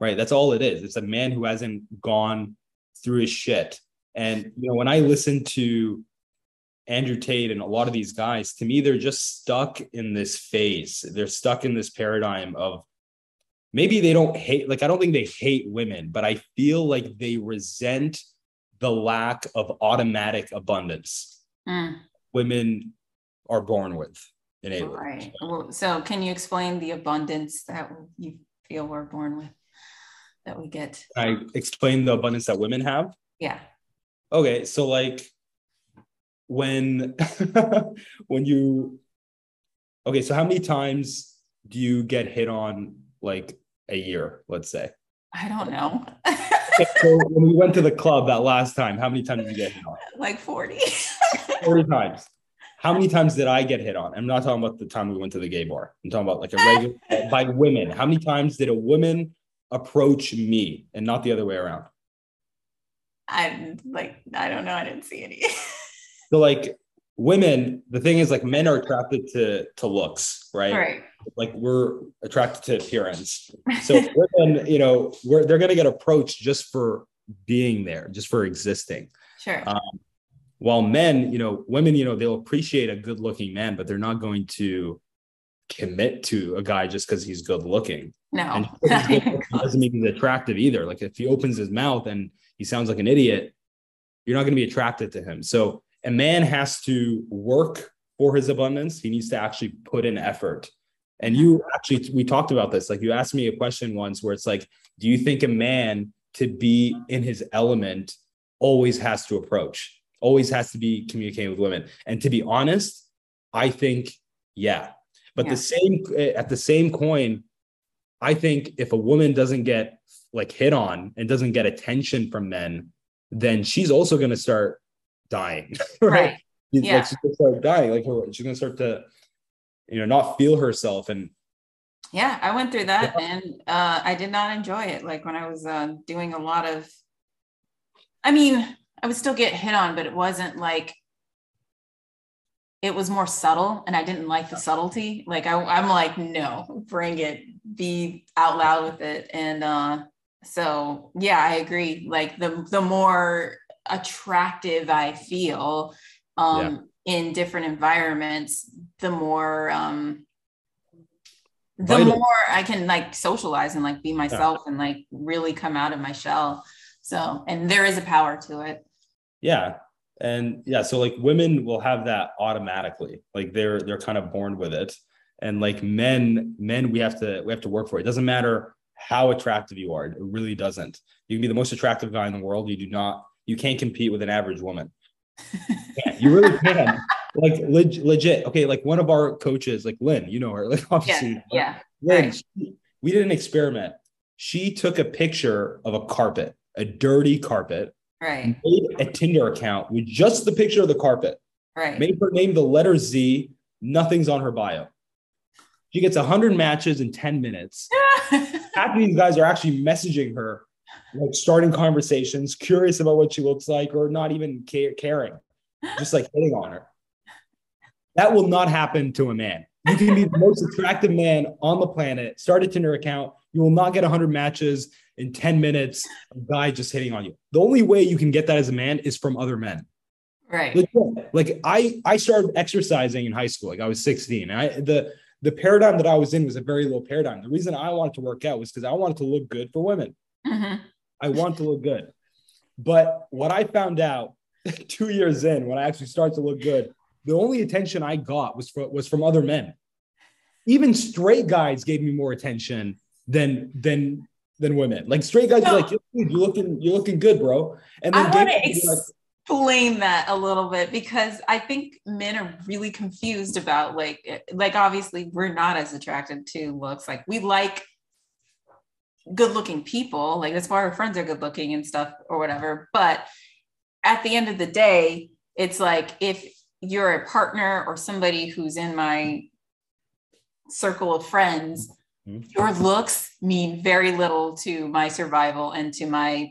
right? That's all it is. It's a man who hasn't gone through his shit. And you know, when I listen to Andrew Tate and a lot of these guys, to me, they're just stuck in this phase. They're stuck in this paradigm of maybe they don't hate, like, I don't think they hate women, but I feel like they resent the lack of automatic abundance mm. women are born with. Innately. Right. So, can you explain the abundance that you feel we're born with that we get? I explain the abundance that women have? Yeah. Okay. So, like, when when you okay so how many times do you get hit on like a year let's say? I don't know. So when we went to the club that last time how many times did you get hit on? Like 40 40 times. How many times did i get hit on? I'm not talking about the time we went to the gay bar. I'm talking about like a regular by women. How many times did a woman approach me and not the other way around? I'm like i don't know. I didn't see any so like women, the thing is like men are attracted to to looks, right? Right. Like we're attracted to appearance. So women, you know, we're they're gonna get approached just for being there, just for existing. Sure. Um, while men, you know, women, you know, they'll appreciate a good looking man, but they're not going to commit to a guy just because he's good looking. No, and doesn't mean he's attractive either. Like if he opens his mouth and he sounds like an idiot, you're not going to be attracted to him. So a man has to work for his abundance. He needs to actually put in effort. And you actually, we talked about this. Like you asked me a question once where it's like, do you think a man to be in his element always has to approach, always has to be communicating with women? And to be honest, I think, yeah. But yeah. the same, eh, at the same coin, I think if a woman doesn't get like hit on and doesn't get attention from men, then she's also going to start dying. right. right. Yeah. Like she's gonna start dying. Like her, she's gonna start to, you know, not feel herself. And yeah, I went through that yeah. and uh, I did not enjoy it. Like when I was uh, doing a lot of, I mean, I would still get hit on, but it wasn't like it was more subtle and I didn't like the subtlety. Like I, I'm like, no, bring it, be out loud with it. And uh, so yeah, I agree. Like the the more attractive I feel um, yeah. in different environments, the more um, the Vital. more I can like socialize and like be myself yeah. and like really come out of my shell. So, and there is a power to it. Yeah. And yeah, so like women will have that automatically. Like they're they're kind of born with it. And like men, men we have to we have to work for it. It doesn't matter how attractive you are. It really doesn't. You can be the most attractive guy in the world. You do not you can't compete with an average woman. yeah, you really can. like leg- legit. Okay, like one of our coaches, like Lynn, you know her. Like obviously, yeah, yeah. Lynn, right. she, we did an experiment. She took a picture of a carpet, a dirty carpet, right? Made a Tinder account with just the picture of the carpet, right? Made her name the letter Z. Nothing's on her bio. She gets 100 matches in 10 minutes. Half of these guys are actually messaging her like starting conversations, curious about what she looks like, or not even care- caring, just like hitting on her. That will not happen to a man. You can be the most attractive man on the planet. Start a Tinder account. You will not get 100 matches in 10 minutes. A guy just hitting on you. The only way you can get that as a man is from other men. Right. Like, like I I started exercising in high school. Like I was 16. I the the paradigm that I was in was a very low paradigm. The reason I wanted to work out was because I wanted to look good for women. Mhm. I want to look good. But what I found out two years in, when I actually started to look good, the only attention I got was from, was from other men. Even straight guys gave me more attention than than than women. Like straight guys, No. like you're looking you're looking good, bro. And I then want to were like, explain that a little bit because I think men are really confused about like like obviously we're not as attracted to looks. Like we like good looking people, like that's why our friends are good looking and stuff or whatever. But at the end of the day, it's like if you're a partner or somebody who's in my circle of friends, Mhm. your looks mean very little to my survival and to my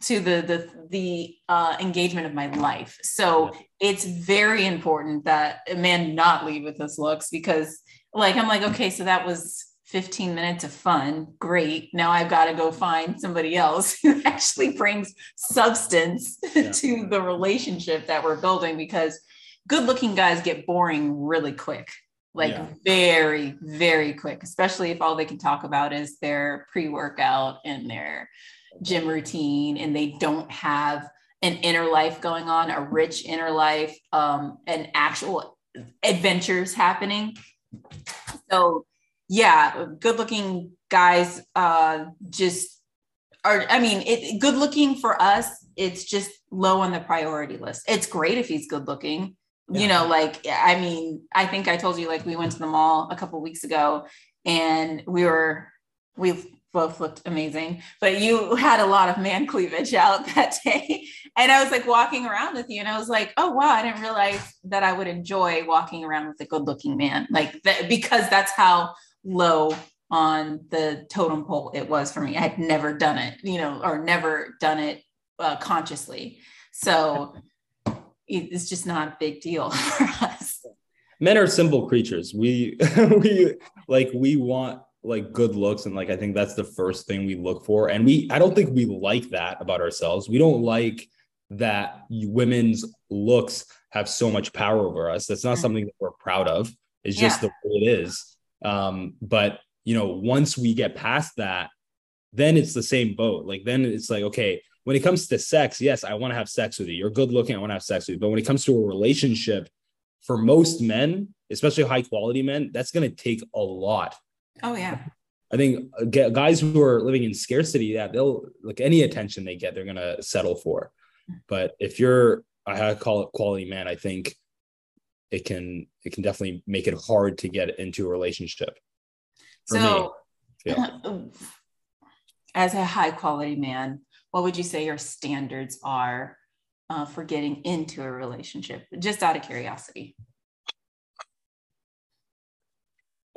to the the the uh, engagement of my life. So it's very important that a man not lead with his looks because, like, I'm like, okay, so that was 15 minutes of fun. Great. Now I've got to go find somebody else who actually brings substance Yeah. to the relationship that we're building because good looking guys get boring really quick. Like Yeah. very, very quick, especially if all they can talk about is their pre workout and their gym routine and they don't have an inner life going on, a rich inner life, um, and actual adventures happening. So, yeah, good looking guys uh, just are, I mean, it good looking for us, it's just low on the priority list. It's great if he's good looking. You know, like I mean, I think I told you like we went to the mall a couple weeks ago and we were we both looked amazing, but you had a lot of man cleavage out that day. And I was like walking around with you, and I was like, oh wow, I didn't realize that I would enjoy walking around with a good looking man, like that because that's how low on the totem pole it was for me. I had never done it, you know, or never done it uh, consciously. So it's just not a big deal for us. men are simple creatures. We we like we want like good looks and like I think that's the first thing we look for. And we I don't think we like that about ourselves. We don't like that women's looks have so much power over us. That's not Mhm. something that we're proud of. It's just the way it is. Um, but you know, once we get past that, then it's the same boat. Like then it's like, okay, when it comes to sex, yes, I want to have sex with you. You're good looking, I want to have sex with you. But when it comes to a relationship, for most men, especially high quality men, that's going to take a lot. Oh yeah. I think uh, guys who are living in scarcity, yeah, they'll like any attention they get, they're going to settle for. But if you're I call it quality man, I think it can it can definitely make it hard to get into a relationship. For me, So, yeah. as a high quality man, what would you say your standards are uh, for getting into a relationship? Just out of curiosity.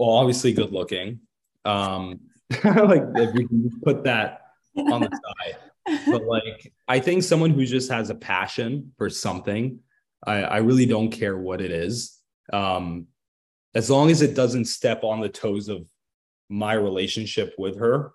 well, obviously good looking. Um, like if we can put that on the side. but like I think someone who just has a passion for something, I, I really don't care what it is. Um, as long as it doesn't step on the toes of my relationship with her,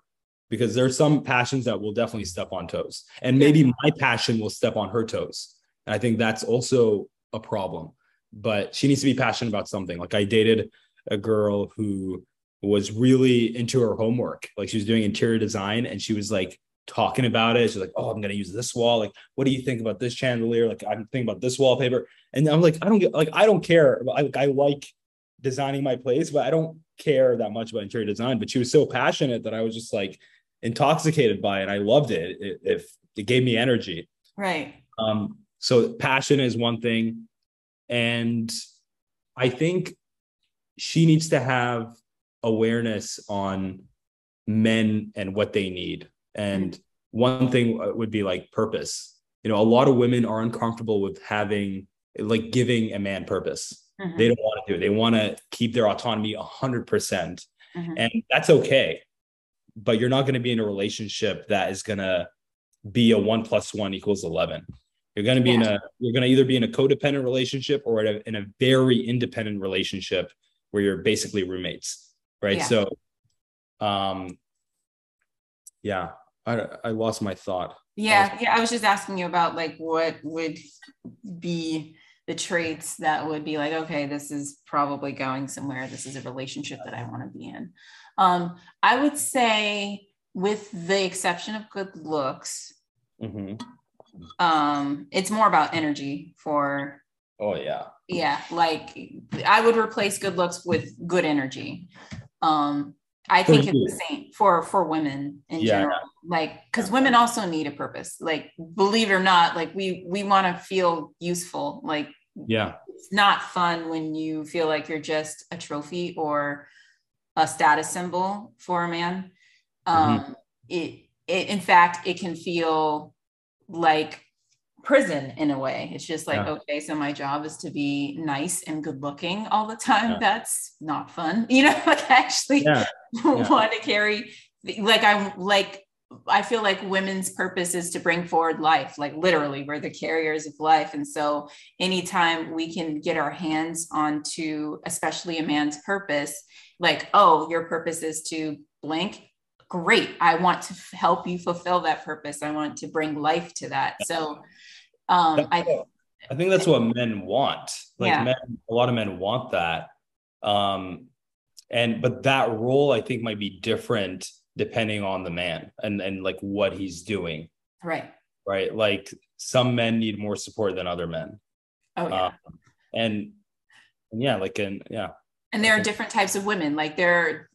because there's some passions that will definitely step on toes. And maybe my passion will step on her toes. And I think that's also a problem. But she needs to be passionate about something. Like I dated a girl who was really into her homework. Like she was doing interior design and she was like talking about it. She's like, Oh, I'm gonna use this wall. Like, what do you think about this chandelier? Like, I'm thinking about this wallpaper. And I'm like, I don't get like I don't care. I, I like designing my place, but I don't care that much about interior design. But she was so passionate that I was just like intoxicated by it. I loved it. It, it, it gave me energy. Right. Um, so passion is one thing. And I think she needs to have awareness on men and what they need. And one thing uh, would be like purpose. You know, a lot of women are uncomfortable with having like giving a man purpose. Mhm. They don't want to do it. They want to keep their autonomy 100%. Mhm. And that's okay. But you're not going to be in a relationship that is going to be a one plus one equals 11. You're going to be in a, you're going to either be in a codependent relationship or in a, in a very independent relationship where you're basically roommates, right? Yeah. So, um, yeah, I I lost my thought. Yeah, yeah. I was just asking you about like what would be the traits that would be like, okay, this is probably going somewhere. This is a relationship that I want to be in. Um, I would say, with the exception of good looks, hmm um, it's more about energy for Oh yeah, yeah like i would replace good looks with good energy um i think it's the same for for women in Yeah. general like because women also need a purpose like believe it or not like we we want to feel useful like yeah, it's not fun when you feel like you're just a trophy or a status symbol for a man. Um it, it in fact it can feel like prison in a way. It's just like Yeah. okay so my job is to be nice and good looking all the time. Yeah. that's not fun. You know like I actually yeah, want to carry like i'm like i feel like women's purpose is to bring forward life like literally we're the carriers of life. And so anytime we can get our hands onto especially a man's purpose like oh your purpose is to blank? Great. I want to f- help you fulfill that purpose. I want to bring life to that. So um i I think that's what men want. Like Yeah. men, a lot of men want that. Um, and but that role I think might be different depending on the man and and like what he's doing, right right? Like some men need more support than other men. oh yeah Um, and, and yeah, like and yeah, and there are different types of women like there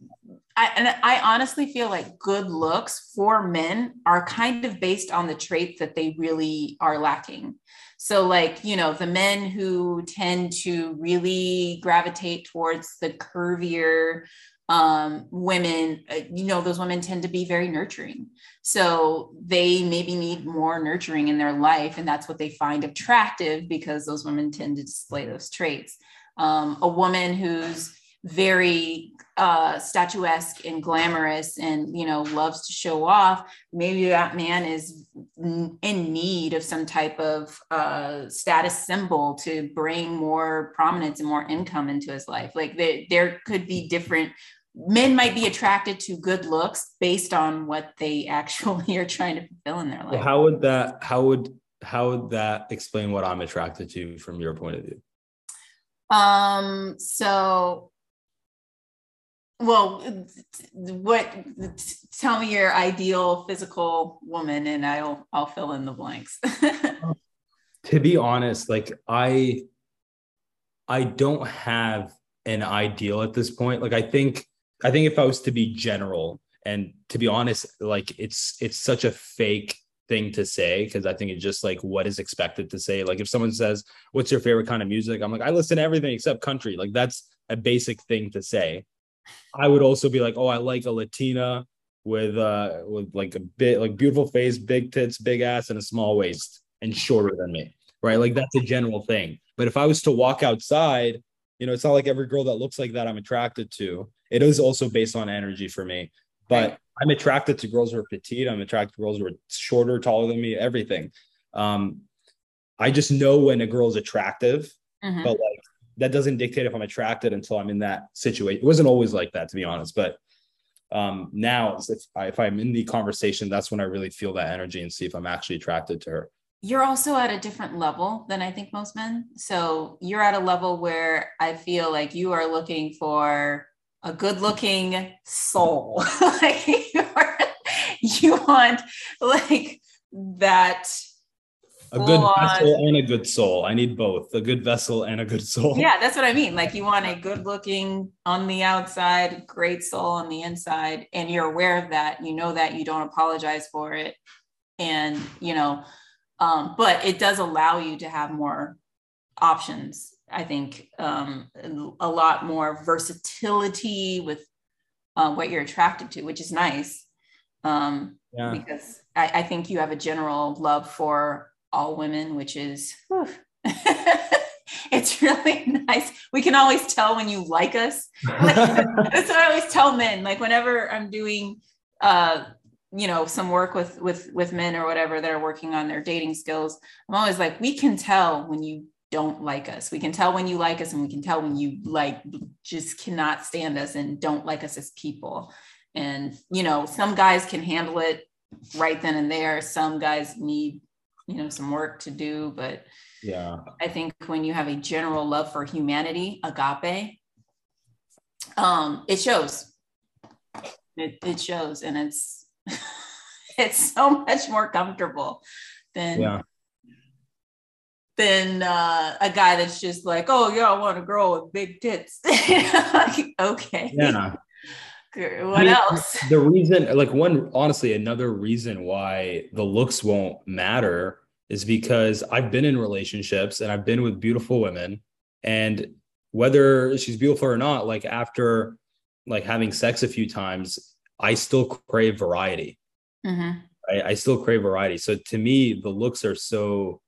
I, and I honestly feel like good looks for men are kind of based on the traits that they really are lacking. So, like, you know, the men who tend to really gravitate towards the curvier um, women, uh, you know, those women tend to be very nurturing. So, they maybe need more nurturing in their life. And that's what they find attractive because those women tend to display those traits. Um, a woman who's very uh statuesque and glamorous and you know loves to show off. Maybe that man is in need of some type of uh status symbol to bring more prominence and more income into his life. Like there, there could be different men might be attracted to good looks based on what they actually are trying to fulfill in their life. well, how would that how would how would that explain what I'm attracted to from your point of view? Um, so well, what tell me your ideal physical woman and I'll I'll fill in the blanks. Um, to be honest like i i don't have an ideal at this point. Like i think i think if i was to be general and to be honest like it's it's such a fake thing to say because i think it's just like what is expected to say. Like if someone says what's your favorite kind of music? I'm like i listen to everything except country. Like that's a basic thing to say i would also be like oh i like a latina with uh with like a bit like beautiful face big tits big ass and a small waist and shorter than me, right? Like that's a general thing. But if I was to walk outside, you know, it's not like every girl that looks like that I'm attracted to. It is also based on energy for me. But I'm attracted to girls who are petite. I'm attracted to girls who are shorter, taller than me, everything. Um, I just know when a girl's attractive, Mhm. but like that doesn't dictate if I'm attracted until I'm in that situation. It wasn't always like that, to be honest. But um, now, if, I, if I'm in the conversation, that's when I really feel that energy and see if I'm actually attracted to her. You're also at a different level than I think most men. So you're at a level where I feel like you are looking for a good looking soul. like you, are, you want like that A good vessel and a good soul. I need both a good vessel and a good soul. Yeah, that's what I mean. Like you want a good looking on the outside, great soul on the inside, and you're aware of that. You know that you don't apologize for it. And, you know, um, but it does allow you to have more options. I think um, a lot more versatility with uh, what you're attracted to, which is nice. Um, Yeah. because I, I think you have a general love for all women, which is it's really nice. We can always tell when you like us. Like, that's what I always tell men. Like whenever I'm doing uh you know some work with with with men or whatever that are working on their dating skills, I'm always like, we can tell when you don't like us. We can tell when you like us and we can tell when you like just cannot stand us and don't like us as people. And you know, some guys can handle it right then and there. Some guys need, you know, some work to do, but yeah. I think when you have a general love for humanity, agape, um, it shows. It, it shows and it's it's so much more comfortable than Yeah. than uh, a guy that's just like, oh yeah, I want a girl with big tits. Like, okay. Yeah. What I mean, else? The reason, like one, honestly, another reason why the looks won't matter is because I've been in relationships and I've been with beautiful women, and whether she's beautiful or not, like after like having sex a few times, I still crave variety. Mhm. I, I still crave variety. So to me, the looks are so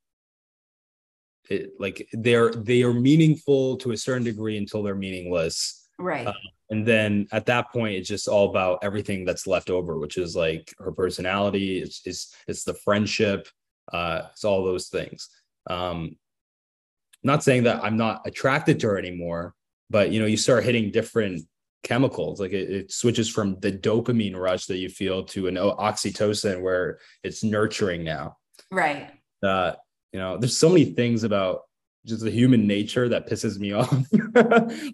it, like they're they are meaningful to a certain degree until they're meaningless. Right. Uh, and then at that point it's just all about everything that's left over which is like her personality it's it's, it's the friendship uh it's all those things. Um not saying that i'm not attracted to her anymore but you know you start hitting different chemicals. Like it, it switches from the dopamine rush that you feel to an oxytocin where it's nurturing now. Right. uh you know there's so many things about just the human nature that pisses me off.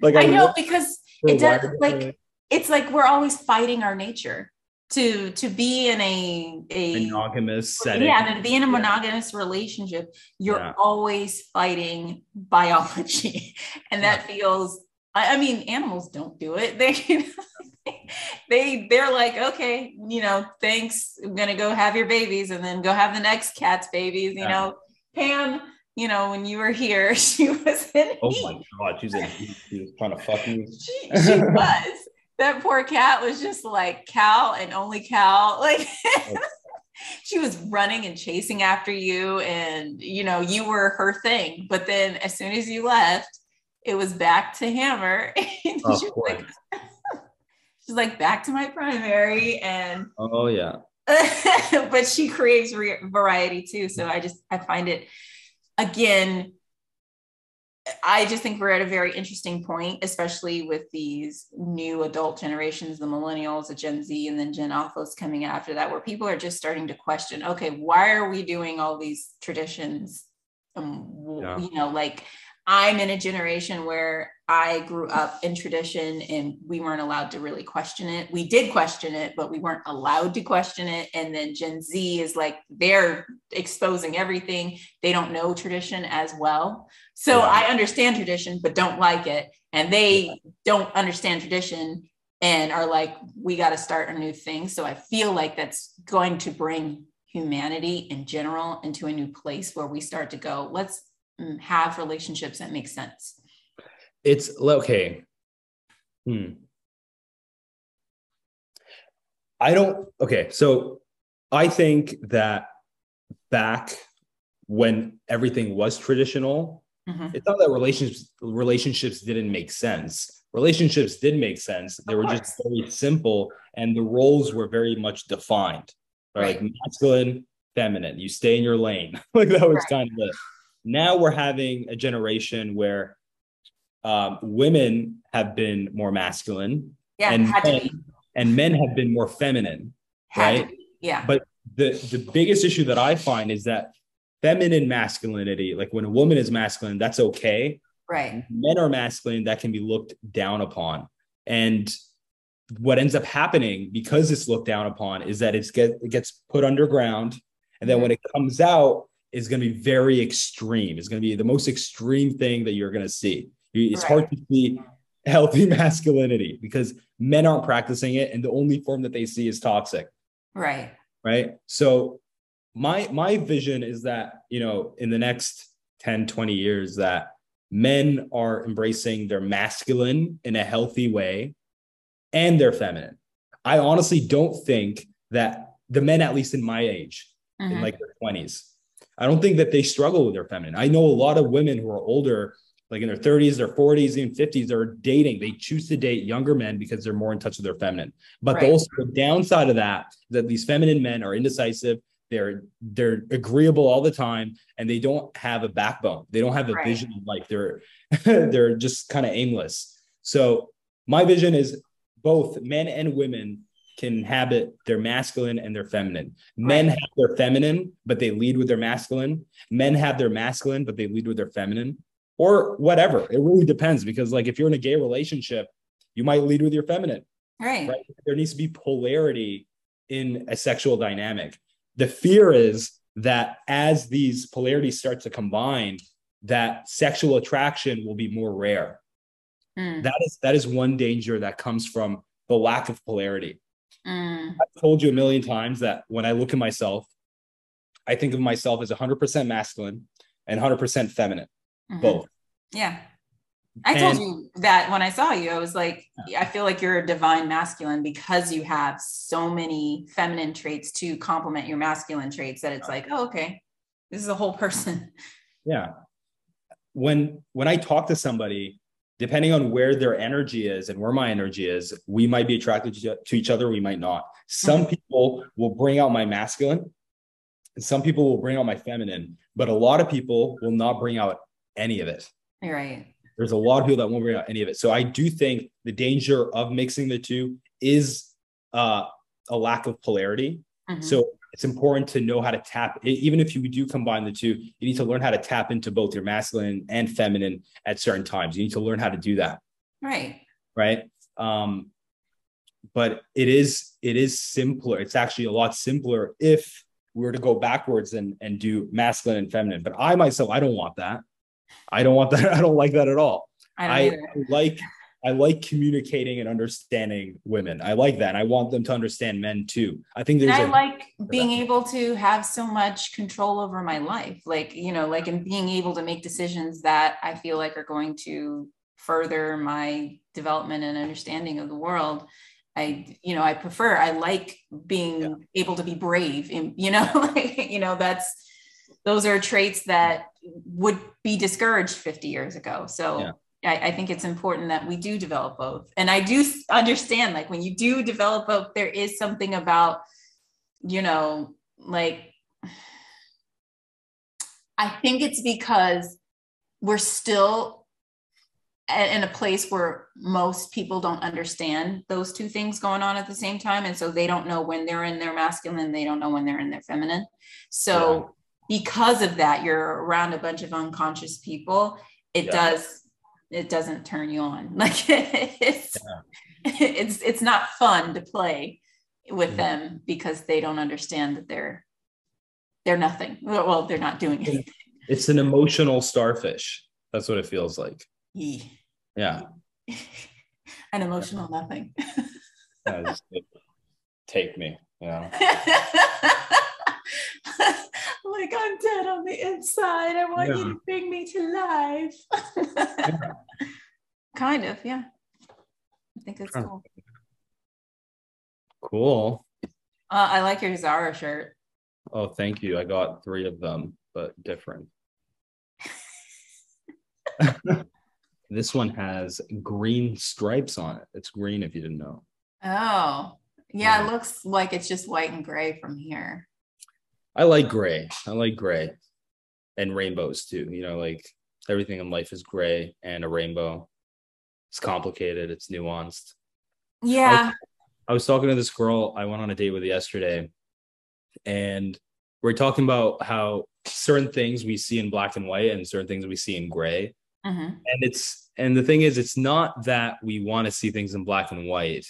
Like I know because it does like it's like we're always fighting our nature to to be in a a monogamous setting. yeah to be in a monogamous relationship you're Yeah. always fighting biology and that feels I, I mean animals don't do it they they they're like okay you know thanks i'm gonna go have your babies and then go have the next cat's babies you Yeah. know pam you know when you were here she was in Oh heat. my god, she's like she was trying to fuck me. she, she was. That poor cat was just like Kal and only Kal. Like she was running and chasing after you, and you know, you were her thing. But then as soon as you left, it was back to Hammer. And she like, she's like back to my primary and Oh yeah. but she craves re- variety too. So I just I find it again. I just think we're at a very interesting point, especially with these new adult generations, the millennials, the Gen Z, and then Gen Alphas coming after that, where people are just starting to question, okay, why are we doing all these traditions? Um, Yeah. You know, like I'm in a generation where I grew up in tradition and we weren't allowed to really question it. We did question it, but we weren't allowed to question it. And then Gen Z is like, they're exposing everything. They don't know tradition as well. So Yeah. I understand tradition, but don't like it. And they don't understand tradition and are like, we got to start a new thing. So I feel like that's going to bring humanity in general into a new place where we start to go, let's have relationships that make sense. It's okay. Hmm. I don't okay, so I think that back when everything was traditional, Mhm. it's not that relationships relationships didn't make sense. Relationships did make sense. They were just very simple and the roles were very much defined. Right? Like masculine, feminine. You stay in your lane. like that was Right. kind of it. Now we're having a generation where um, women have been more masculine Yeah, and men, and men have been more feminine. Had right? Yeah. But the the biggest issue that I find is that feminine masculinity, like when a woman is masculine, that's okay. right. Men are masculine, that can be looked down upon. And what ends up happening because it's looked down upon is that it's get it gets put underground, and then when it comes out, is going to be very extreme. It's going to be the most extreme thing that you're going to see. It's hard to see healthy masculinity because men aren't practicing it, and the only form that they see is toxic Right. right so my my vision is that you know in the next 10 20 years that men are embracing their masculine in a healthy way and their feminine i honestly don't think that the men at least in my age in Mhm. like their 20s i don't think that they struggle with their feminine. I know a lot of women who are older like in their 30s their 40s even 50s they're dating. They choose to date younger men because they're more in touch with their feminine. But Right. also the downside of that is that these feminine men are indecisive they're they're agreeable all the time and they don't have a backbone. They don't have a Right. vision in life. They're they're just kind of aimless. So my vision is both men and women can inhabit their masculine and their feminine men Right. have their feminine but they lead with their masculine men have their masculine but they lead with their feminine or whatever it really depends because like if you're in a gay relationship you might lead with your feminine Right. right? There needs to be polarity in a sexual dynamic. The fear is that as these polarities start to combine, that sexual attraction will be more rare. Mm, That is that is one danger that comes from the lack of polarity. Mm, I've told you a million times that when I look at myself, I think of myself as 100% masculine and 100% feminine, mhm. both. Yeah. I told you that when I saw you, I was like, I feel like you're a divine masculine because you have so many feminine traits to complement your masculine traits that it's like, oh, okay, this is a whole person. Yeah. When when I talk to somebody, depending on where their energy is and where my energy is, we might be attracted to, each other, we might not. Some people will bring out my masculine, and some people will bring out my feminine, but a lot of people will not bring out any of it. You're right. There's a lot of people that won't bring out any of it. So I do think the danger of mixing the two is uh, a lack of polarity. Mhm. So it's important to know how to tap, even if you do combine the two, you need to learn how to tap into both your masculine and feminine at certain times. You need to learn how to do that. right. Right. Um, but it is, it is simpler. It's actually a lot simpler if we were to go backwards and, and do masculine and feminine. But I myself, I don't want that. I don't want that. I don't like that at all. I don't I like I like communicating and understanding women. I like that. And I want them to understand men too. I think there's. And I a like being able to have so much control over my life, like, you know, like, and being able to make decisions that I feel like are going to further my development and understanding of the world. I, you know, I prefer, I like being Yeah. able to be brave and, you know, like, you know, that's, those are traits that would be discouraged 50 years ago. So Yeah. I, I think it's important that we do develop both. And I do understand, like, when you do develop both, there is something about, you know, like, I think it's because we're still in a place where most people don't understand those two things going on at the same time. And so they don't know when they're in their masculine, they don't know when they're in their feminine. So, because of that, you're around a bunch of unconscious people. It Yeah. does, it doesn't turn you on. Like it's, it's, it's not fun to play with Mhm. them because they don't understand that they're, they're nothing. Well, they're not doing anything. it's an emotional starfish. That's what it feels like. Yeah. An emotional nothing. Yeah, take me. Yeah. Like I'm dead on the inside. I want Yeah. you to bring me to life. kind of, yeah. I think it's Huh. cool. Cool. Uh, I like your Zara shirt. Oh, thank you. I got three of them, but different. this one has green stripes on it. It's green if you didn't know. Oh, yeah, Yeah. it looks like it's just white and gray from here. I like gray. I like gray and rainbows too. You know, like everything in life is gray and a rainbow. It's complicated, it's nuanced. Yeah. I was talking to this girl I went on a date with yesterday, and we're talking about how certain things we see in black and white and certain things we see in gray. Mhm. And it's and the thing is, it's not that we want to see things in black and white.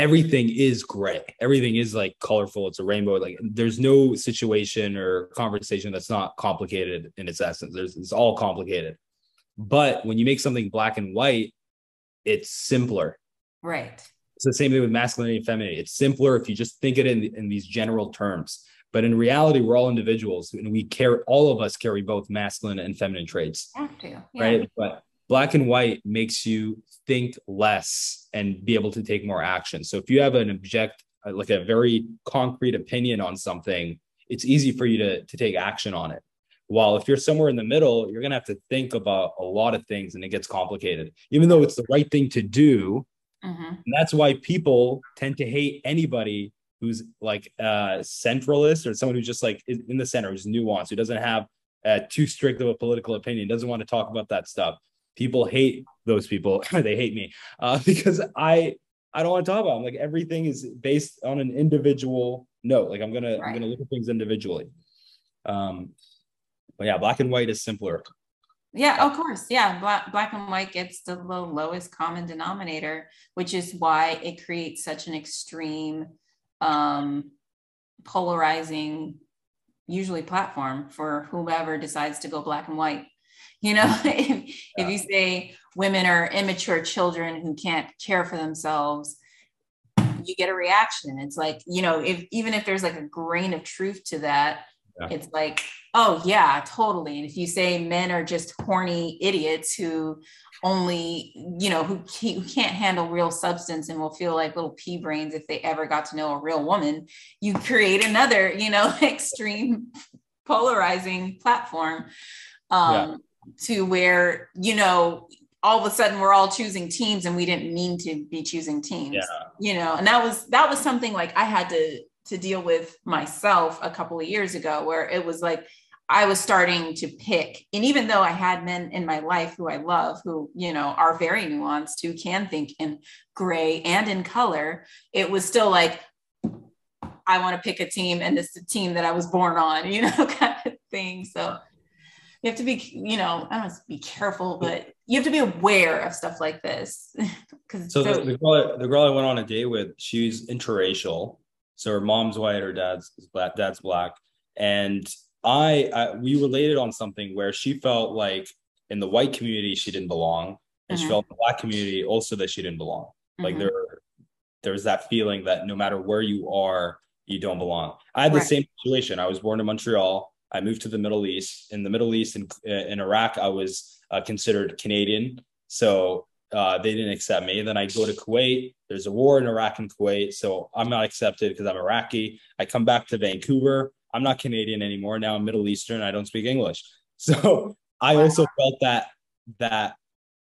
Everything is gray. Everything is like colorful. It's a rainbow. Like there's no situation or conversation that's not complicated in its essence. There's it's all complicated. But when you make something black and white, it's simpler. Right. It's the same thing with masculinity and femininity. It's simpler if you just think it in, in these general terms. But in reality, we're all individuals and we carry, all of us carry both masculine and feminine traits, Have to. Yeah. right? But black and white makes you think less and be able to take more action. So if you have an object, uh, like a very concrete opinion on something, it's easy for you to, to take action on it. While if you're somewhere in the middle, you're going to have to think about a lot of things and it gets complicated. Even though it's the right thing to do, Mhm. and that's why people tend to hate anybody who's like uh centralist or someone who's just like in the center, who's nuanced, who doesn't have uh, too strict of a political opinion, doesn't want to talk about that stuff. People hate those people. they hate me uh, because I I don't want to talk about them. Like everything is based on an individual note. Like I'm gonna right. I'm gonna look at things individually. Um, but yeah, black and white is simpler. Yeah, of course. Yeah, black black and white gets the lowest common denominator, which is why it creates such an extreme, um, polarizing, usually platform for whoever decides to go black and white. You know, if, yeah. if you say women are immature children who can't care for themselves, you get a reaction. It's like, you know, if even if there's like a grain of truth to that, yeah. it's like, oh yeah, totally. And if you say men are just horny idiots who only, you know, who, who can't handle real substance and will feel like little pea brains if they ever got to know a real woman, you create another, you know, extreme polarizing platform. Um, yeah to where you know all of a sudden we're all choosing teams and we didn't mean to be choosing teams yeah. you know? And that was that was something like i had to to deal with myself a couple of years ago where it was like i was starting to pick. And even though i had men in my life who i love who you know are very nuanced who can think in gray and in color it was still like i want to pick a team and this is the team that i was born on you know kind of thing. So you have to be, you know, I don't know, be careful, but you have to be aware of stuff like this. Because so, the, the, girl, the girl I went on a date with, she's interracial. So her mom's white, her dad's black, dad's black, and I, I we related on something where she felt like in the white community she didn't belong, and mm-hmm. she felt in the black community also that she didn't belong. Mm-hmm. Like there, there's that feeling that no matter where you are, you don't belong. I had right. the same situation. I was born in Montreal. I moved to the Middle East. In the Middle East, in, in Iraq, I was uh, considered Canadian. So uh, they didn't accept me. Then I go to Kuwait. There's a war in Iraq and Kuwait. So I'm not accepted because I'm Iraqi. I come back to Vancouver. I'm not Canadian anymore. Now I'm Middle Eastern. I don't speak English. So I also felt that that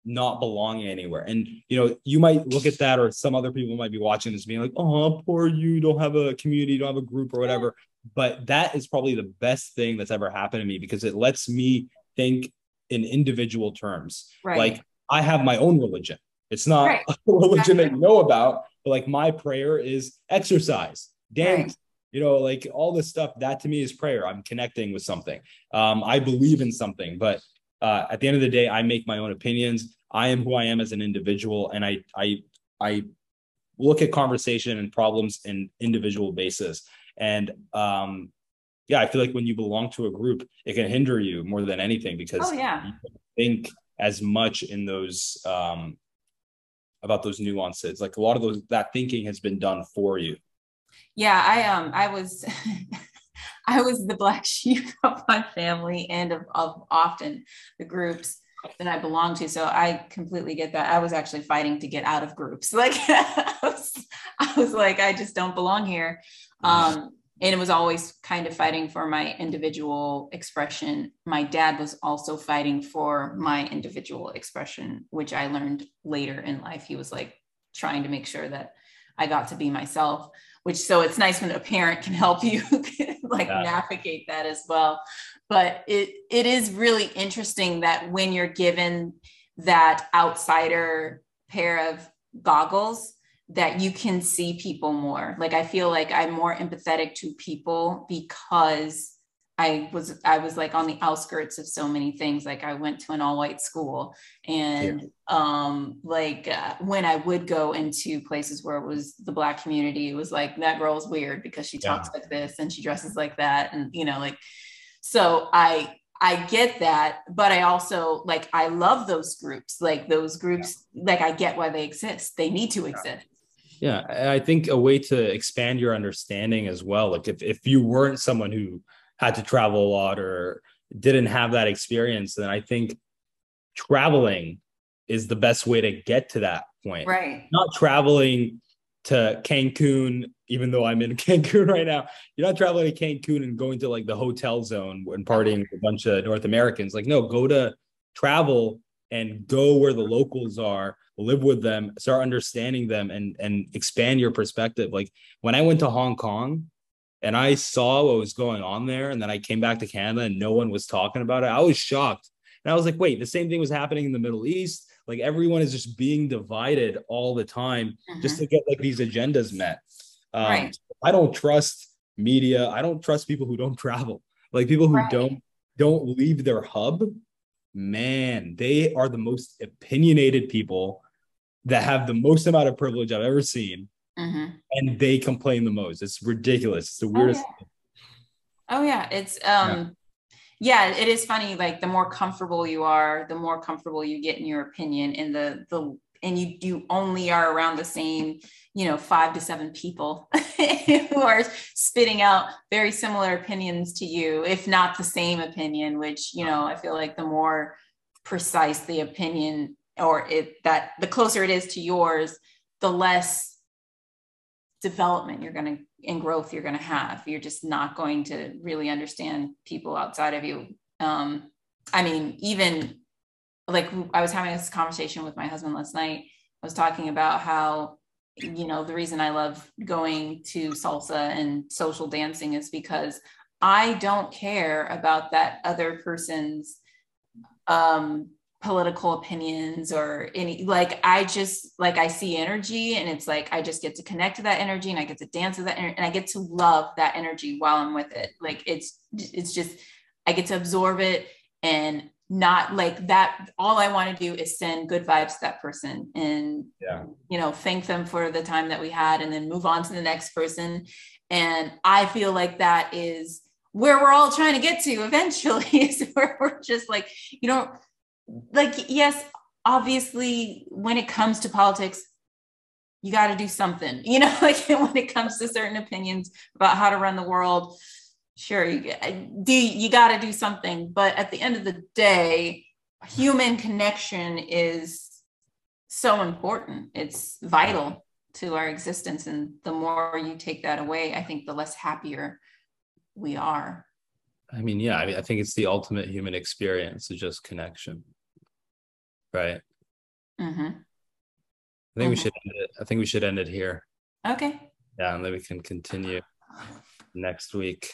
not belonging anywhere. And you know, you might look at that, or some other people might be watching this being like, oh, poor you, don't have a community, don't have a group or whatever but that is probably the best thing that's ever happened to me because it lets me think in individual terms. Right. Like I have my own religion. It's not right. a religion that you know about, but like my prayer is exercise, dance, right. you know, like all this stuff. That to me is prayer. I'm connecting with something. Um, I believe in something, but uh, at the end of the day, I make my own opinions. I am who I am as an individual, and I I I look at conversation and problems in individual basis. And um, yeah, I feel like when you belong to a group, it can hinder you more than anything because oh, yeah. you think as much in those um, about those nuances. Like a lot of those that thinking has been done for you. Yeah, I um I was I was the black sheep of my family and of, of often the groups that I belong to. So I completely get that. I was actually fighting to get out of groups. Like I was, I was like, I just don't belong here. Um, and it was always kind of fighting for my individual expression. My dad was also fighting for my individual expression, which I learned later in life. He was like trying to make sure that I got to be myself, which so it's nice when a parent can help you like yeah. navigate that as well. But it it is really interesting that when you're given that outsider pair of goggles that you can see people more. Like I feel like I'm more empathetic to people because I was I was like on the outskirts of so many things. Like I went to an all white school, and yeah. um, like uh, when I would go into places where it was the black community, it was like that girl's weird because she talks yeah. like this and she dresses like that, and you know, like so I I get that, but I also like I love those groups. Like those groups, yeah. like I get why they exist. They need to exist. Yeah, I think a way to expand your understanding as well. Like if if you weren't someone who had to travel a lot or didn't have that experience, then I think traveling is the best way to get to that point. Right. Not traveling to Cancun, even though I'm in Cancun right now. You're not traveling to Cancun and going to like the hotel zone and partying with a bunch of North Americans. Like, no, go to travel and go where the locals are live with them, start understanding them and and expand your perspective. Like when I went to Hong Kong and I saw what was going on there and then I came back to Canada and no one was talking about it, I was shocked. And I was like, wait, the same thing was happening in the Middle East. Like everyone is just being divided all the time mm-hmm. just to get like these agendas met. Um, right. I don't trust media. I don't trust people who don't travel. Like people who right. don't don't leave their hub. Man, they are the most opinionated people that have the most amount of privilege I've ever seen. Mm-hmm. And they complain the most. It's ridiculous. It's the weirdest. Oh, yeah. Oh, yeah. It's um yeah. yeah, it is funny. Like the more comfortable you are, the more comfortable you get in your opinion and the the and you you only are around the same you know five to seven people who are spitting out very similar opinions to you if not the same opinion which you know i feel like the more precise the opinion or it that the closer it is to yours the less development you're going to and growth you're going to have you're just not going to really understand people outside of you um i mean even like I was having this conversation with my husband last night. I was talking about how, you know, the reason I love going to salsa and social dancing is because I don't care about that other person's um, political opinions or any, like, I just, like, I see energy and it's like, I just get to connect to that energy and I get to dance with that and I get to love that energy while I'm with it. Like, it's, it's just, I get to absorb it and not like that all i want to do is send good vibes to that person and yeah. you know thank them for the time that we had and then move on to the next person and i feel like that is where we're all trying to get to eventually is where we're just like you know like yes obviously when it comes to politics you got to do something you know like when it comes to certain opinions about how to run the world sure you do you got to do something. But at the end of the day human connection is so important. It's vital to our existence. And the more you take that away i think the less happier we are. I mean yeah i, mean, I think it's the ultimate human experience is just connection right. Mm-hmm. i think mm-hmm. we should end it. I think we should end it here. Okay. Yeah and then we can continue next week